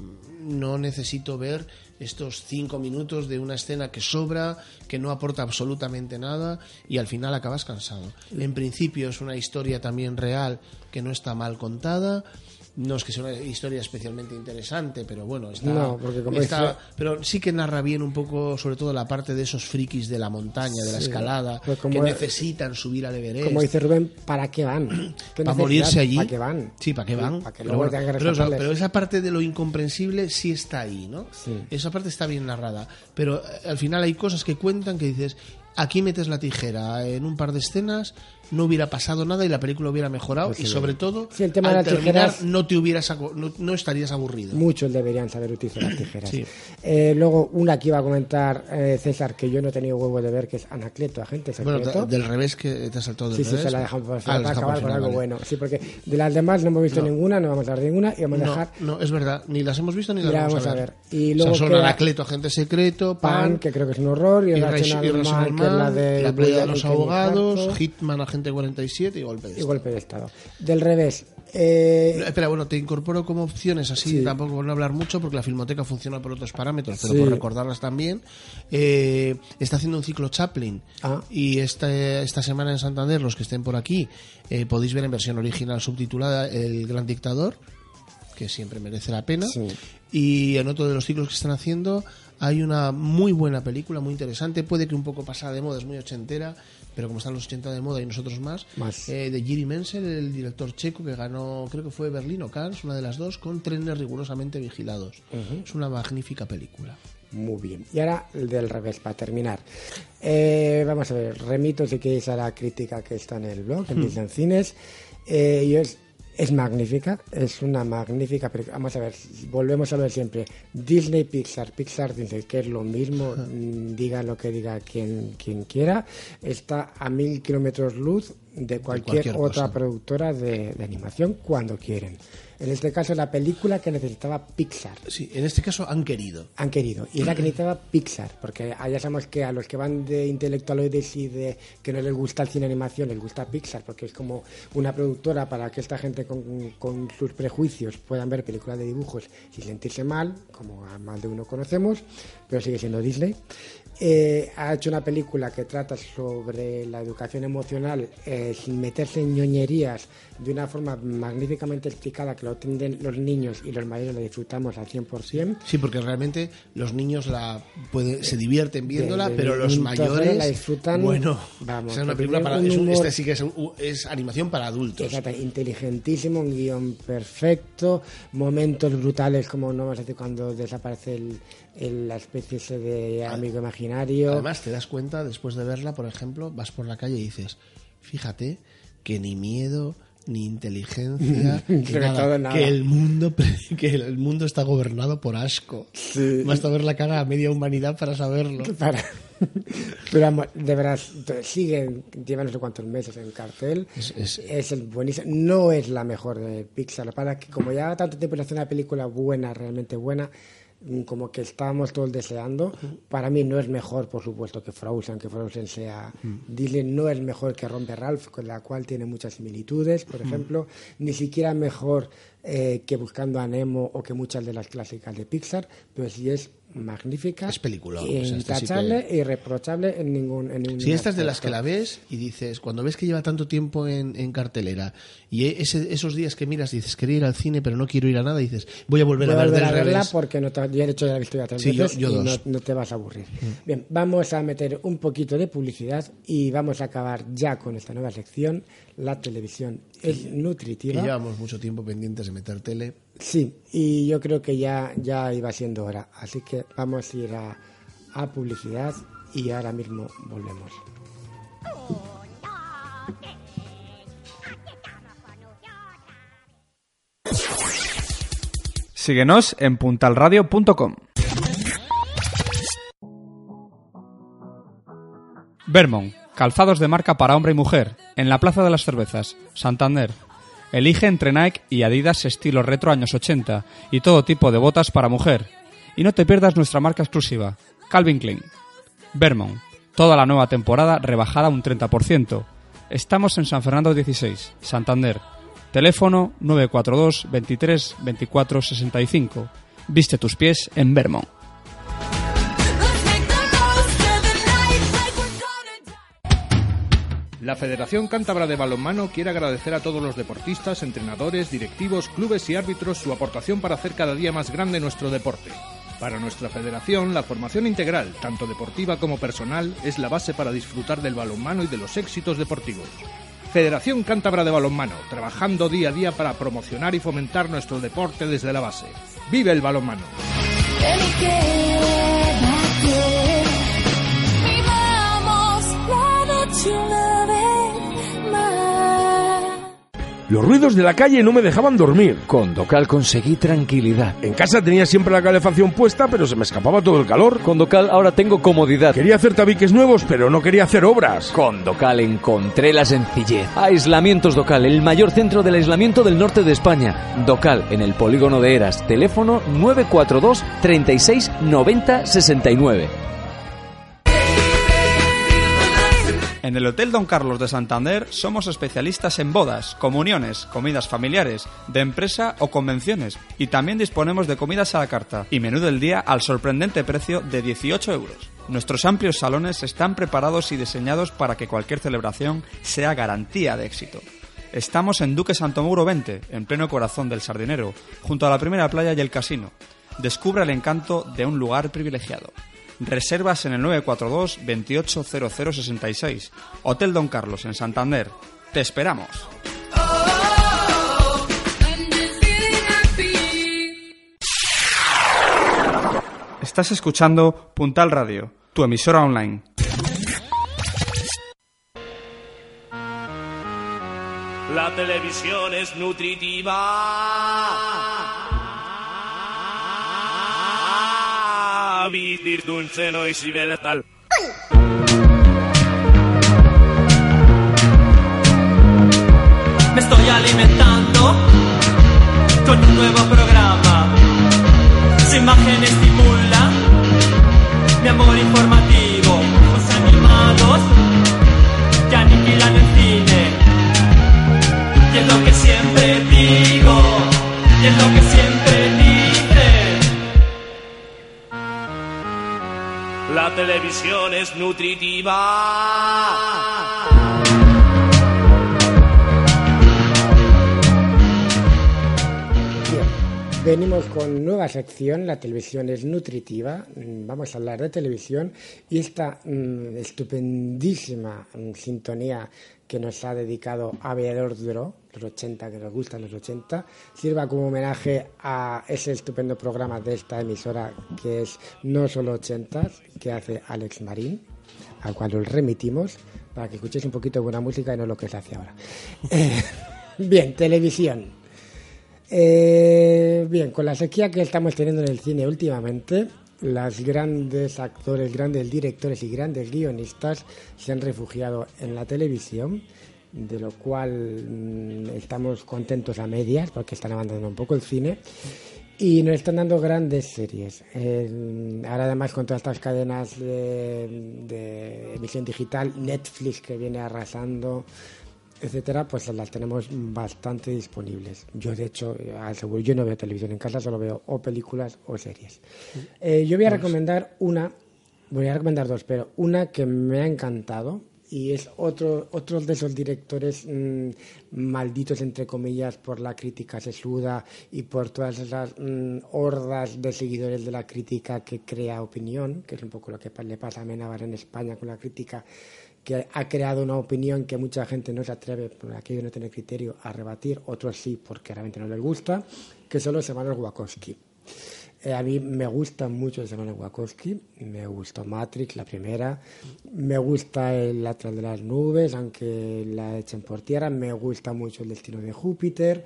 no necesito ver estos cinco minutos de una escena que sobra, que no aporta absolutamente nada y al final acabas cansado. En principio es una historia también real que no está mal contada. No es que sea una historia especialmente interesante, pero bueno, está, No, porque como está- dice- pero sí que narra bien un poco, sobre todo la parte de esos frikis de la montaña, de la Sí. escalada, Pues que necesitan subir al Everest. Como dice Rubén, ¿para qué van? ¿Qué para morirse allí. ¿Para qué van? Sí, ¿para qué van? Para que pero, bueno, que pero eso- pero esa parte de lo incomprensible sí está ahí, ¿no? Esa parte está bien narrada. Pero eh, al final hay cosas que cuentan que dices, aquí metes la tijera en un par de escenas, no hubiera pasado nada y la película hubiera mejorado Pues y sí. sobre todo, Sí, el tema al de las terminar, tijeras- no te hubieras no, no estarías aburrido. Muchos deberían saber utilizar las tijeras. Sí. Eh, luego, una que iba a comentar eh, César, que yo no he tenido huevo de ver, que es Anacleto, agente Bueno, secreto. te- del revés que te has saltado del Sí, sí, revés. se la dejamos para, Ah, para acabar con algo vale. bueno. Sí, porque de las demás no hemos visto No. ninguna, no vamos a ver ninguna y vamos a No, dejar no, es verdad, ni las hemos visto ni Y las la vamos, vamos a a ver. ver. Y O sea, luego son Anacleto, Agente Secreto, Pan, Pan, que creo que es un horror, y, Irrational Man, que es la de la playa de los abogados, Hitman, Agente 47 y Golpe de y Estado. golpe de estado. Del revés. eh, No, Espera, bueno, te incorporo como opciones así, Sí. tampoco por no hablar mucho, porque la filmoteca funciona por otros parámetros, pero Sí. por recordarlas también. Eh, está haciendo un ciclo Chaplin Ah. y esta, esta semana en Santander, los que estén por aquí, eh, podéis ver en versión original subtitulada El Gran Dictador, que siempre merece la pena. Sí. Y en otro de los ciclos que están haciendo hay una muy buena película, muy interesante, puede que un poco pasada de moda, es muy ochentera, pero como están los 80 de moda y nosotros más, Más. eh, de Jiri Menzel, el director checo que ganó, creo que fue Berlín o Cannes, una de las dos, con trenes rigurosamente vigilados. Es una magnífica película. Muy bien. Y ahora el del revés, para terminar. Eh, vamos a ver, remito si queréis a la crítica que está en el blog, en Disney Cines. Eh, y es, es magnífica, es una magnífica película. Vamos a ver, volvemos a ver siempre. Disney, Pixar, Pixar Disney, que es lo mismo, mm, diga lo que diga quien, quien quiera, está a mil kilómetros luz de cualquier, cualquier otra cosa. productora de, de animación cuando quieren. En este caso, la película que necesitaba Pixar Sí, en este caso han querido. han querido. Y es la que necesitaba Pixar, porque ya sabemos que a los que van de intelectualoides y de que no les gusta el cine animación, les gusta Pixar, porque es como una productora para que esta gente con, con sus prejuicios puedan ver películas de dibujos sin sentirse mal, como a más de uno conocemos, pero sigue siendo Disney. Eh, ha hecho una película que trata sobre la educación emocional eh, sin meterse en ñoñerías de una forma magníficamente explicada que lo entienden los niños y los mayores la disfrutamos al 100%. Sí, porque realmente los niños la puede, se divierten viéndola, De- de- pero los mayores la disfrutan, Bueno, vamos, o sea, una película para un es, un- humor- esta sí que es, un- es animación para adultos. Exacto, inteligentísimo, un guion perfecto, momentos brutales como no vamos a decir cuando desaparece el, el- la especie de amigo imaginario. Además, te das cuenta, después de verla, por ejemplo, vas por la calle y dices, fíjate que ni miedo, ni inteligencia, Sobre nada, que el mundo que el mundo está gobernado por asco. Basta ver la cara a media humanidad para saberlo. Para... Pero de verdad, siguen, llevan no sé cuántos meses en cartel. Es- es- el buenísimo. No es la mejor de Pixar. Para que como ya tanto tiempo le hace una película buena, realmente buena, como que estábamos todos deseando, para mí no es mejor, por supuesto, que Frozen, que Frozen sea Disney, no es mejor que Rompe Ralph, con la cual tiene muchas similitudes, por ejemplo, ni siquiera mejor eh, que Buscando a Nemo o que muchas de las clásicas de Pixar, pero sí es magnífica, Es o sea, sí intachable irreprochable en ningún, en ningún Si esta es de las que la ves y dices, cuando ves que lleva tanto tiempo en, en cartelera y ese- esos días que miras dices, quería ir al cine pero no quiero ir a nada, dices, voy a volver Voy a ver volver del a verla revés. porque no te, de hecho ya la ya tres Sí, veces yo y. No, no te vas a aburrir. Bien, vamos a meter un poquito de publicidad y vamos a acabar ya con esta nueva sección. La televisión es nutritiva. llevamos mucho tiempo pendientes de meter tele. Sí, y yo creo que ya, ya iba siendo hora. Así que vamos a ir a, a publicidad y ahora mismo volvemos. Síguenos en puntalradio.com. Vermont, calzados de marca para hombre y mujer, en la Plaza de las Cervezas, Santander. Elige entre Nike y Adidas estilo retro años 80 y todo tipo de botas para mujer. Y no te pierdas nuestra marca exclusiva, Calvin Klein. Vermont, toda la nueva temporada rebajada un 30%. Estamos en San Fernando 16, Santander. Teléfono 942 23 24 65 Viste tus pies en Vermont. La Federación Cántabra de Balonmano quiere agradecer a todos los deportistas, entrenadores, directivos, clubes y árbitros su aportación para hacer cada día más grande nuestro deporte. Para nuestra federación, la formación integral, tanto deportiva como personal, es la base para disfrutar del balonmano y de los éxitos deportivos. Federación Cántabra de Balonmano, trabajando día a día para promocionar y fomentar nuestro deporte desde la base. ¡Vive el balonmano! Los ruidos de la calle no me dejaban dormir. Con Docal conseguí tranquilidad. En casa tenía siempre la calefacción puesta, pero se me escapaba todo el calor. Con Docal ahora tengo comodidad. Quería hacer tabiques nuevos, pero no quería hacer obras. Con Docal encontré la sencillez. Aislamientos Docal, el mayor centro del aislamiento del norte de España. Docal, en el polígono de Eras. Teléfono 942 36 90 69. En el Hotel Don Carlos de Santander somos especialistas en bodas, comuniones, comidas familiares, de empresa o convenciones y también disponemos de comidas a la carta y menú del día al sorprendente precio de 18 euros. Nuestros amplios salones están preparados y diseñados para que cualquier celebración sea garantía de éxito. Estamos en Duque Santomuro 20, en pleno corazón del Sardinero, junto a la primera playa y el casino. Descubre el encanto de un lugar privilegiado. Reservas en el 942 280066. Hotel Don Carlos en Santander. Te esperamos. Estás escuchando Puntal Radio, tu emisora online. La televisión es nutritiva. Vivir dulce no es tal. Me estoy alimentando con un nuevo programa. Su imagen estimula mi amor informativo. Los animados que aniquilan el cine. Y es lo que siempre digo, y es lo que siempre La televisión es nutritiva. Venimos con nueva sección, la televisión es nutritiva, Mm, vamos a hablar de televisión y esta mm, estupendísima mm, sintonía que nos ha dedicado Aviador Dro, los 80, que nos gustan los 80, sirva como homenaje a ese estupendo programa de esta emisora que es No Solo 80, que hace Alex Marín, al cual os remitimos para que escuchéis un poquito de buena música y no lo que se hace ahora. Eh, bien, televisión. Eh, bien, con la sequía que estamos teniendo en el cine últimamente, los grandes actores, grandes directores y grandes guionistas se han refugiado en la televisión, de lo cual mm, estamos contentos a medias porque están abandonando un poco el cine. Y nos están dando grandes series. Eh, ahora además con todas estas cadenas de, de emisión digital, Netflix que viene arrasando, etcétera, pues las tenemos bastante disponibles. Yo, de hecho, eh, aseguro, yo no veo televisión en casa, solo veo o películas o series. Eh, yo voy a recomendar una, voy a recomendar dos, pero una que me ha encantado y es otro, otro de esos directores mm, malditos, entre comillas, por la crítica sesuda y por todas esas mm, hordas de seguidores de la crítica que crea opinión, que es un poco lo que le pasa a Menabar en España con la crítica que ha creado una opinión que mucha gente no se atreve, por aquello no tener criterio, a rebatir, otros sí, porque realmente no les gusta, que son los hermanos Wachowski. Eh, a mí me gustan mucho los hermanos Wachowski, me gustó Matrix, la primera, me gusta el Atlas de las Nubes, aunque la echen por tierra, me gusta mucho el Destino de Júpiter,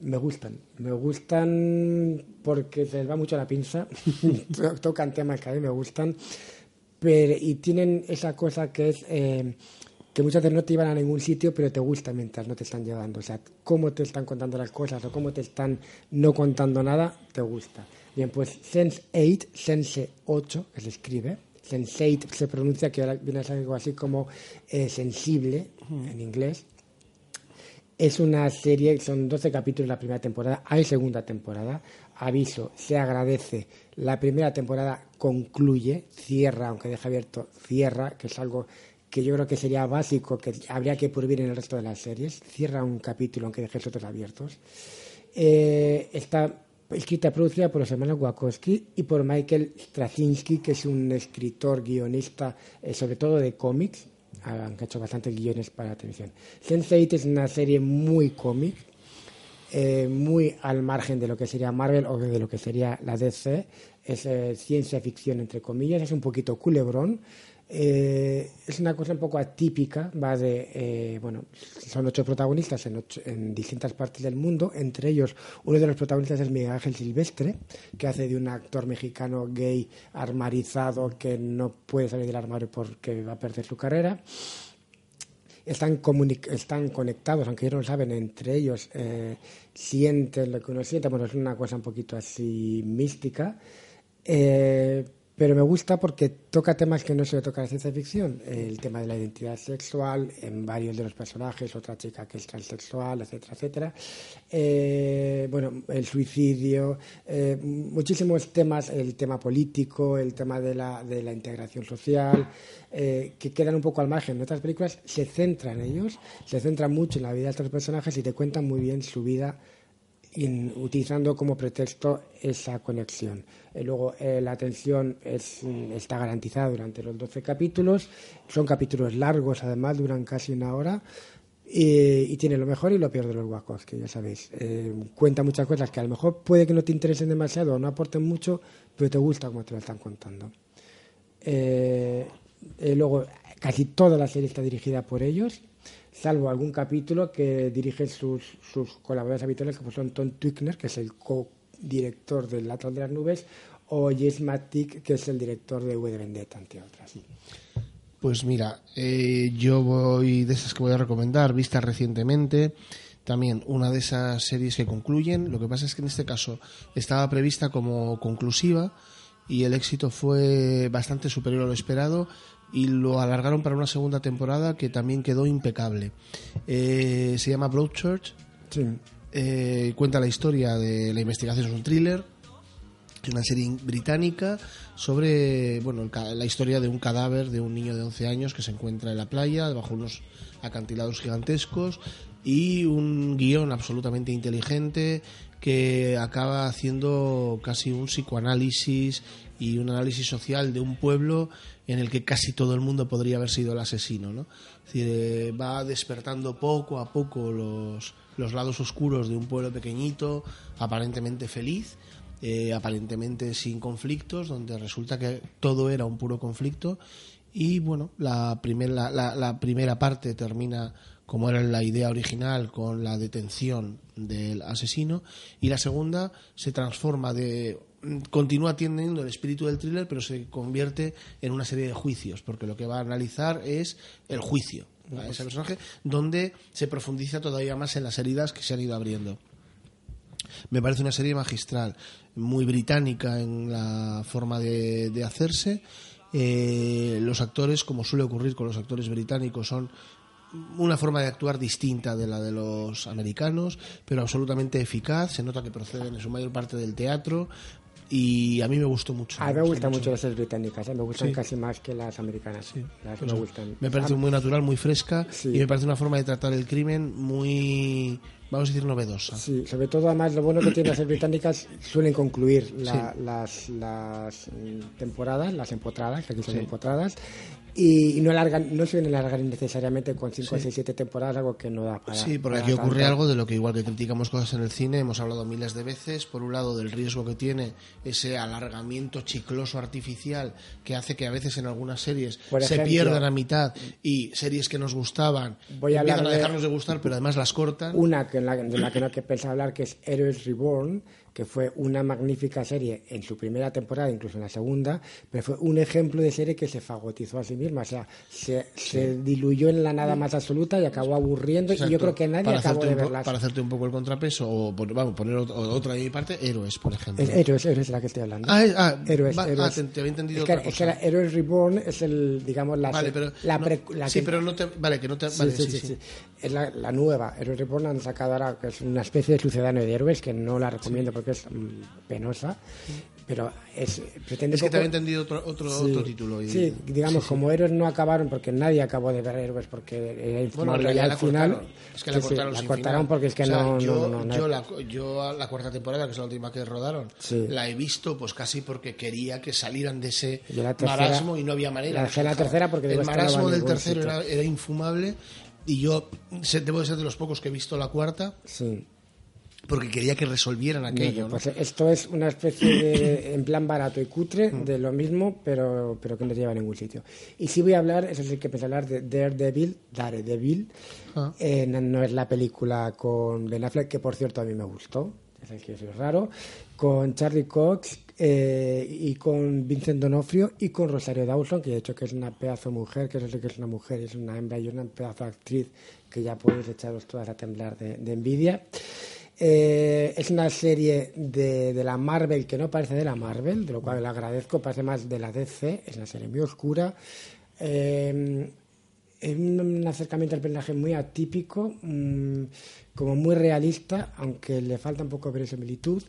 me gustan, me gustan porque se les va mucho la pinza, tocan temas que a mí me gustan, pero, y tienen esa cosa que es eh, que muchas veces no te llevan a ningún sitio, pero te gusta mientras no te están llevando. O sea, cómo te están contando las cosas o cómo te están no contando nada, te gusta. Bien, pues Sense8, Sense 8, que se escribe, Sense8 se pronuncia, que ahora viene a ser algo así como eh, sensible en inglés. Es una serie, son 12 capítulos la primera temporada, hay segunda temporada. Aviso, se agradece. La primera temporada concluye, cierra, aunque deja abierto, cierra, que es algo que yo creo que sería básico, que habría que prohibir en el resto de las series. Cierra un capítulo, aunque dejes otros abiertos. Eh, está escrita y producida por los hermanos Wachowski y por Michael Straczynski, que es un escritor, guionista, eh, sobre todo de cómics, aunque ha hecho bastantes guiones para la televisión. Sense8 es una serie muy cómic, eh, muy al margen de lo que sería Marvel o de lo que sería la DC. Es eh, ciencia ficción, entre comillas, es un poquito culebrón. Eh, es una cosa un poco atípica, va de, bueno, son ocho protagonistas en, en distintas partes del mundo, entre ellos uno de los protagonistas es Miguel Ángel Silvestre, que hace de un actor mexicano gay armarizado que no puede salir del armario porque va a perder su carrera están, están conectados, aunque ellos no lo saben, entre ellos eh, sienten lo que uno siente, bueno, es una cosa un poquito así mística, eh, pero me gusta porque toca temas que no se le toca la ciencia ficción, el tema de la identidad sexual en varios de los personajes, otra chica que es transexual, etcétera, etcétera, Eh, bueno, el suicidio, eh, muchísimos temas, el tema político, el tema de la, de la integración social, eh, que quedan un poco al margen. En otras películas se centran en ellos, se centran mucho en la vida de estos personajes y te cuentan muy bien su vida in- utilizando como pretexto esa conexión. Eh, luego, eh, la atención es, mm, está garantizada durante los 12 capítulos. Son capítulos largos, además, duran casi una hora. Y, tiene lo mejor y lo peor de los guacos, que ya sabéis. Eh, cuenta muchas cosas que a lo mejor puede que no te interesen demasiado o no aporten mucho, pero te gusta como te lo están contando. Eh, luego, casi toda la serie está dirigida por ellos, salvo algún capítulo que dirigen sus, sus colaboradores habituales, como son Tom Twickner, que es el co-director del Atlas de las Nubes, o James Matic, que es el director de V de Vendetta, entre otras. Pues mira, eh, yo voy de esas que voy a recomendar, vistas recientemente. También una de esas series que concluyen. Lo que pasa es que en este caso estaba prevista como conclusiva y el éxito fue bastante superior a lo esperado y lo alargaron para una segunda temporada que también quedó impecable. Eh, se llama Broadchurch. Eh, cuenta la historia de la investigación, es un thriller es una serie británica sobre bueno el la historia de un cadáver de un niño de 11 años que se encuentra en la playa bajo unos acantilados gigantescos y un guion absolutamente inteligente que acaba haciendo casi un psicoanálisis y un análisis social de un pueblo en el que casi todo el mundo podría haber sido el asesino ¿no? Es decir, eh, va despertando poco a poco los, los lados oscuros de un pueblo pequeñito aparentemente feliz eh, aparentemente sin conflictos, donde resulta que todo era un puro conflicto. Y bueno, la, primer- la, la- la primera parte termina como era la idea original con la detención del asesino y la segunda se transforma de continúa teniendo el espíritu del thriller pero se convierte en una serie de juicios porque lo que va a analizar es el juicio a ese personaje donde se profundiza todavía más en las heridas que se han ido abriendo me parece una serie magistral, muy británica en la forma de, de hacerse. Eh, los actores, como suele ocurrir con los actores británicos, son una forma de actuar distinta de la de los americanos, pero absolutamente eficaz. Se nota que proceden en su mayor parte del teatro y a mí me gustó mucho. A mí me gustan mucho las series británicas, ¿eh? me gustan Sí. casi más que las americanas. Las Pues me gustan. me parece muy natural, muy fresca y me parece una forma de tratar el crimen muy, vamos a decir, novedosa. Sí, sobre todo además lo bueno que tienen las series británicas suelen concluir la- las, las mm, temporadas, las empotradas, aquí son empotradas, y, no alargan, no suelen alargar innecesariamente con 5, Sí. 6, 7 temporadas, algo que no da para. Sí, porque para aquí ocurre tanto. algo de lo que igual que criticamos cosas en el cine, hemos hablado miles de veces, por un lado del riesgo que tiene ese alargamiento chicloso artificial que hace que a veces en algunas series Por se ejemplo, pierdan a mitad y series que nos gustaban Voy a empiezan hablar a de- dejarnos de gustar, pero además las cortan. Una que en la, de la que no que pensaba hablar, que es Heroes Reborn, que fue una magnífica serie en su primera temporada, incluso en la segunda, pero fue un ejemplo de serie que se fagotizó a sí misma, o sea, se, se diluyó en la nada más absoluta y acabó aburriendo y yo Exacto. creo que nadie para acabó de verlas. Para hacerte un poco el contrapeso, o vamos, poner ot- otra de mi parte, héroes, por ejemplo. Es Héroes, Héroes es la que estoy hablando. Ah, es- ah, Héroes, va- ah, Héroes. te- te había entendido es que, otra es que cosa. la Héroes Reborn es el, digamos, la, Vale, pero la no- pre- la sí, que- pero no te, vale, que no te, Sí, vale, sí, sí, sí, sí. sí. Es la, la nueva. Héroes Reborn han sacado ahora, que es una especie de sucedáneo de héroes, que no la recomiendo porque es mm, penosa, pero es, pretende Es que te poco- había entendido otro, otro, Sí. otro título. y- Sí, digamos, sí, sí. como héroes no acabaron porque nadie acabó de ver héroes porque era infumable. realidad y al final, cortaron. Es que la cortaron la cortaron porque es que O sea, no, yo, no, no, yo, la, yo la cuarta temporada, que es la última que rodaron, la he visto pues casi porque quería que salieran de ese tercera- marasmo y no había manera. la la tercera porque el marasmo del tercero era, era infumable y yo debo de ser de los pocos que he visto la cuarta Sí. Porque quería que resolvieran aquello. ¿no? Pues esto es una especie de, en plan barato y cutre, de lo mismo, pero, pero que no lleva a ningún sitio. Y sí voy a hablar, eso sí que empecé a hablar de Daredevil, Daredevil, Ah. Eh, no, no es la película con Ben Affleck, que por cierto a mí me gustó, ya sabéis que eso es raro, con Charlie Cox eh, y con Vincent Donofrio y con Rosario Dawson, que de hecho que es una pedazo mujer, que eso sí que es una mujer, es una hembra y una pedazo actriz que ya podéis echaros todas a temblar de, de envidia. Eh, es una serie de, la Marvel que no parece de la Marvel, de lo cual le agradezco, parece más de la DC, es una serie muy oscura. Eh, es un, acercamiento al personaje muy atípico, mm, como muy realista, aunque le falta un poco de verosimilitud,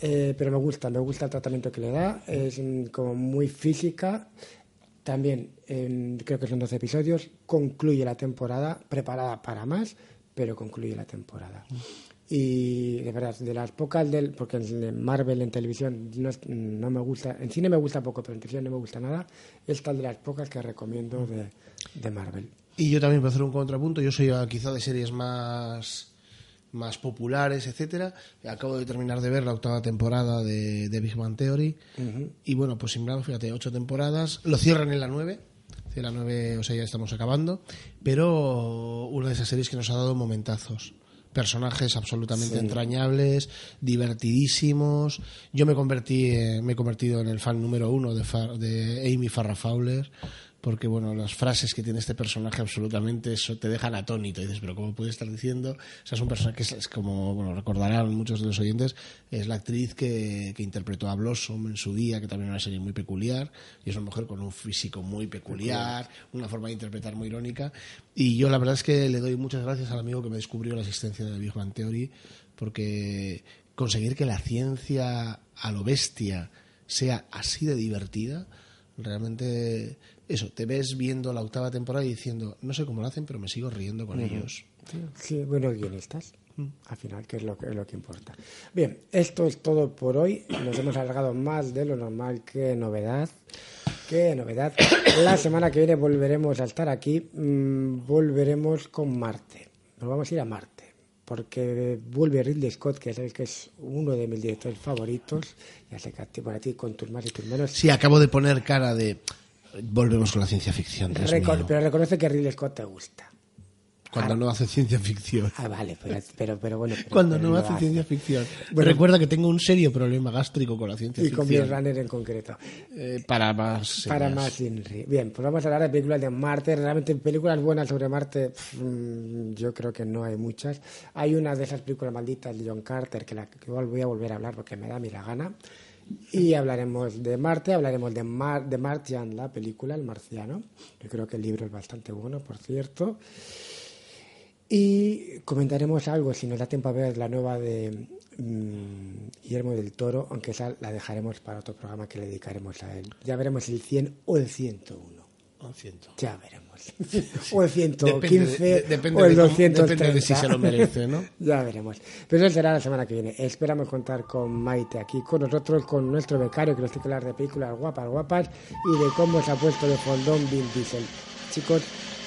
eh, pero me gusta, me gusta el tratamiento que le da, es mm, como muy física. También en- creo que son 12 episodios, concluye la temporada, preparada para más, pero concluye la temporada. Y de verdad, de las pocas del. Porque en Marvel en televisión no, es- no me gusta. En cine me gusta poco, pero en televisión no me gusta nada. Es de las pocas que recomiendo de, de Marvel. Y yo también, para hacer un contrapunto, yo soy ah, quizá de series más más populares, etcétera. Acabo de terminar de ver la octava temporada de, de Big Bang Theory. Y bueno, pues sin embargo, fíjate, ocho temporadas. Lo cierran en la nueve. En la nueve, o sea, ya estamos acabando. Pero una de esas series que nos ha dado momentazos. Personajes absolutamente Sí. entrañables, divertidísimos. Yo me convertí, eh, me he convertido en el fan número uno de, Far- de Amy Farrah Fowler. Porque, bueno, las frases que tiene este personaje absolutamente eso te dejan atónito. Y dices, pero ¿cómo puede estar diciendo? O sea, es un personaje que es, es como, bueno, recordarán muchos de los oyentes, es la actriz que, que interpretó a Blossom en su día, que también era una serie muy peculiar. Y es una mujer con un físico muy peculiar, una forma de interpretar muy irónica. Y yo la verdad es que le doy muchas gracias al amigo que me descubrió la existencia de Big Bang Theory, porque conseguir que la ciencia a lo bestia sea así de divertida, realmente eso, te ves viendo la octava temporada y diciendo, no sé cómo lo hacen, pero me sigo riendo con ellos. Sí, buenos guionistas, al final, que es lo que, es lo que importa. Bien, esto es todo por hoy. Nos hemos alargado más de lo normal. Qué novedad. Qué novedad. La semana que viene volveremos a estar aquí. mm, volveremos con Marte. Nos vamos a ir a Marte. Porque vuelve Ridley Scott, que sabéis que es uno de mis directores favoritos. Ya sé que a ti, bueno, a ti con tus más y tus menos. Sí, acabo de poner cara de... Volvemos con la ciencia ficción, Dios Reco- mío. pero reconoce que Ridley Scott te gusta. Cuando no hace ciencia ficción. Ah, vale, pero, pero, pero bueno. pero- Cuando pero no lo hace ciencia ficción. Bueno. Recuerda que tengo un serio problema gástrico con la ciencia Y con Blade ficción. Runner en concreto. Eh, para más... Para señas. más Inri. Bien, pues vamos a hablar de películas de Marte. Realmente películas buenas sobre Marte, pf, mm, yo creo que no hay muchas. Hay una de esas películas malditas de John Carter que, la, que voy a volver a hablar porque me da mi la gana. Y hablaremos de Marte, hablaremos de, Mar, de Martian, la película, El Marciano. Yo creo que el libro es bastante bueno, por cierto. Y comentaremos algo, si nos da tiempo a ver la nueva de mm, Guillermo del Toro, aunque esa la dejaremos para otro programa que le dedicaremos a él. Ya veremos el 100 o el 101. Un ciento. Ya veremos. o el 115 Depende de- de- depende o el de cómo- 230. depende de si se lo merece, ¿no? ya veremos. Pero eso será la semana que viene. Esperamos contar con Maite aquí con nosotros, con nuestro becario que nos tiene que hablar de películas guapas, guapas y de cómo se ha puesto de fondón Vin Diesel. Chicos,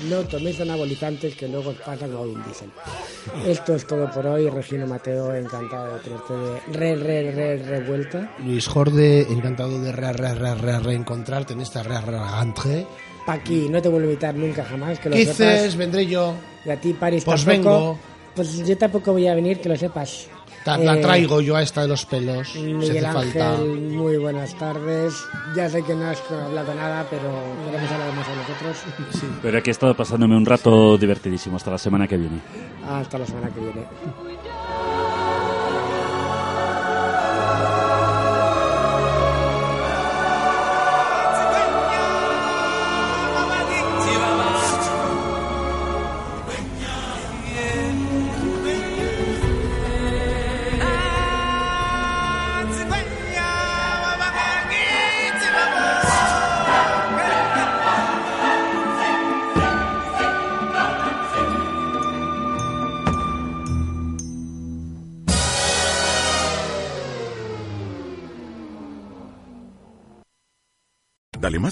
no toméis anabolizantes que luego os pasan a Vin Diesel. Esto es todo por hoy. Regino Mateo, encantado de tenerte de re, re, re, revuelta. Luis Jorde, encantado de re, re, re, re- reencontrarte en esta re, re, rentrée. Paqui, no te vuelvo a invitar nunca jamás, que lo ¿Qué sepas. dices? Vendré yo. Y a ti, Paris, Pues tampoco. vengo. Pues yo tampoco voy a venir, que lo sepas. Ta- La Eh, traigo yo a esta de los pelos. si Miguel hace Ángel, falta. muy buenas tardes. Ya sé que no has hablado nada, pero queremos hablar más a nosotros. Pero aquí he estado pasándome un rato divertidísimo hasta la semana que viene. Hasta la semana que viene.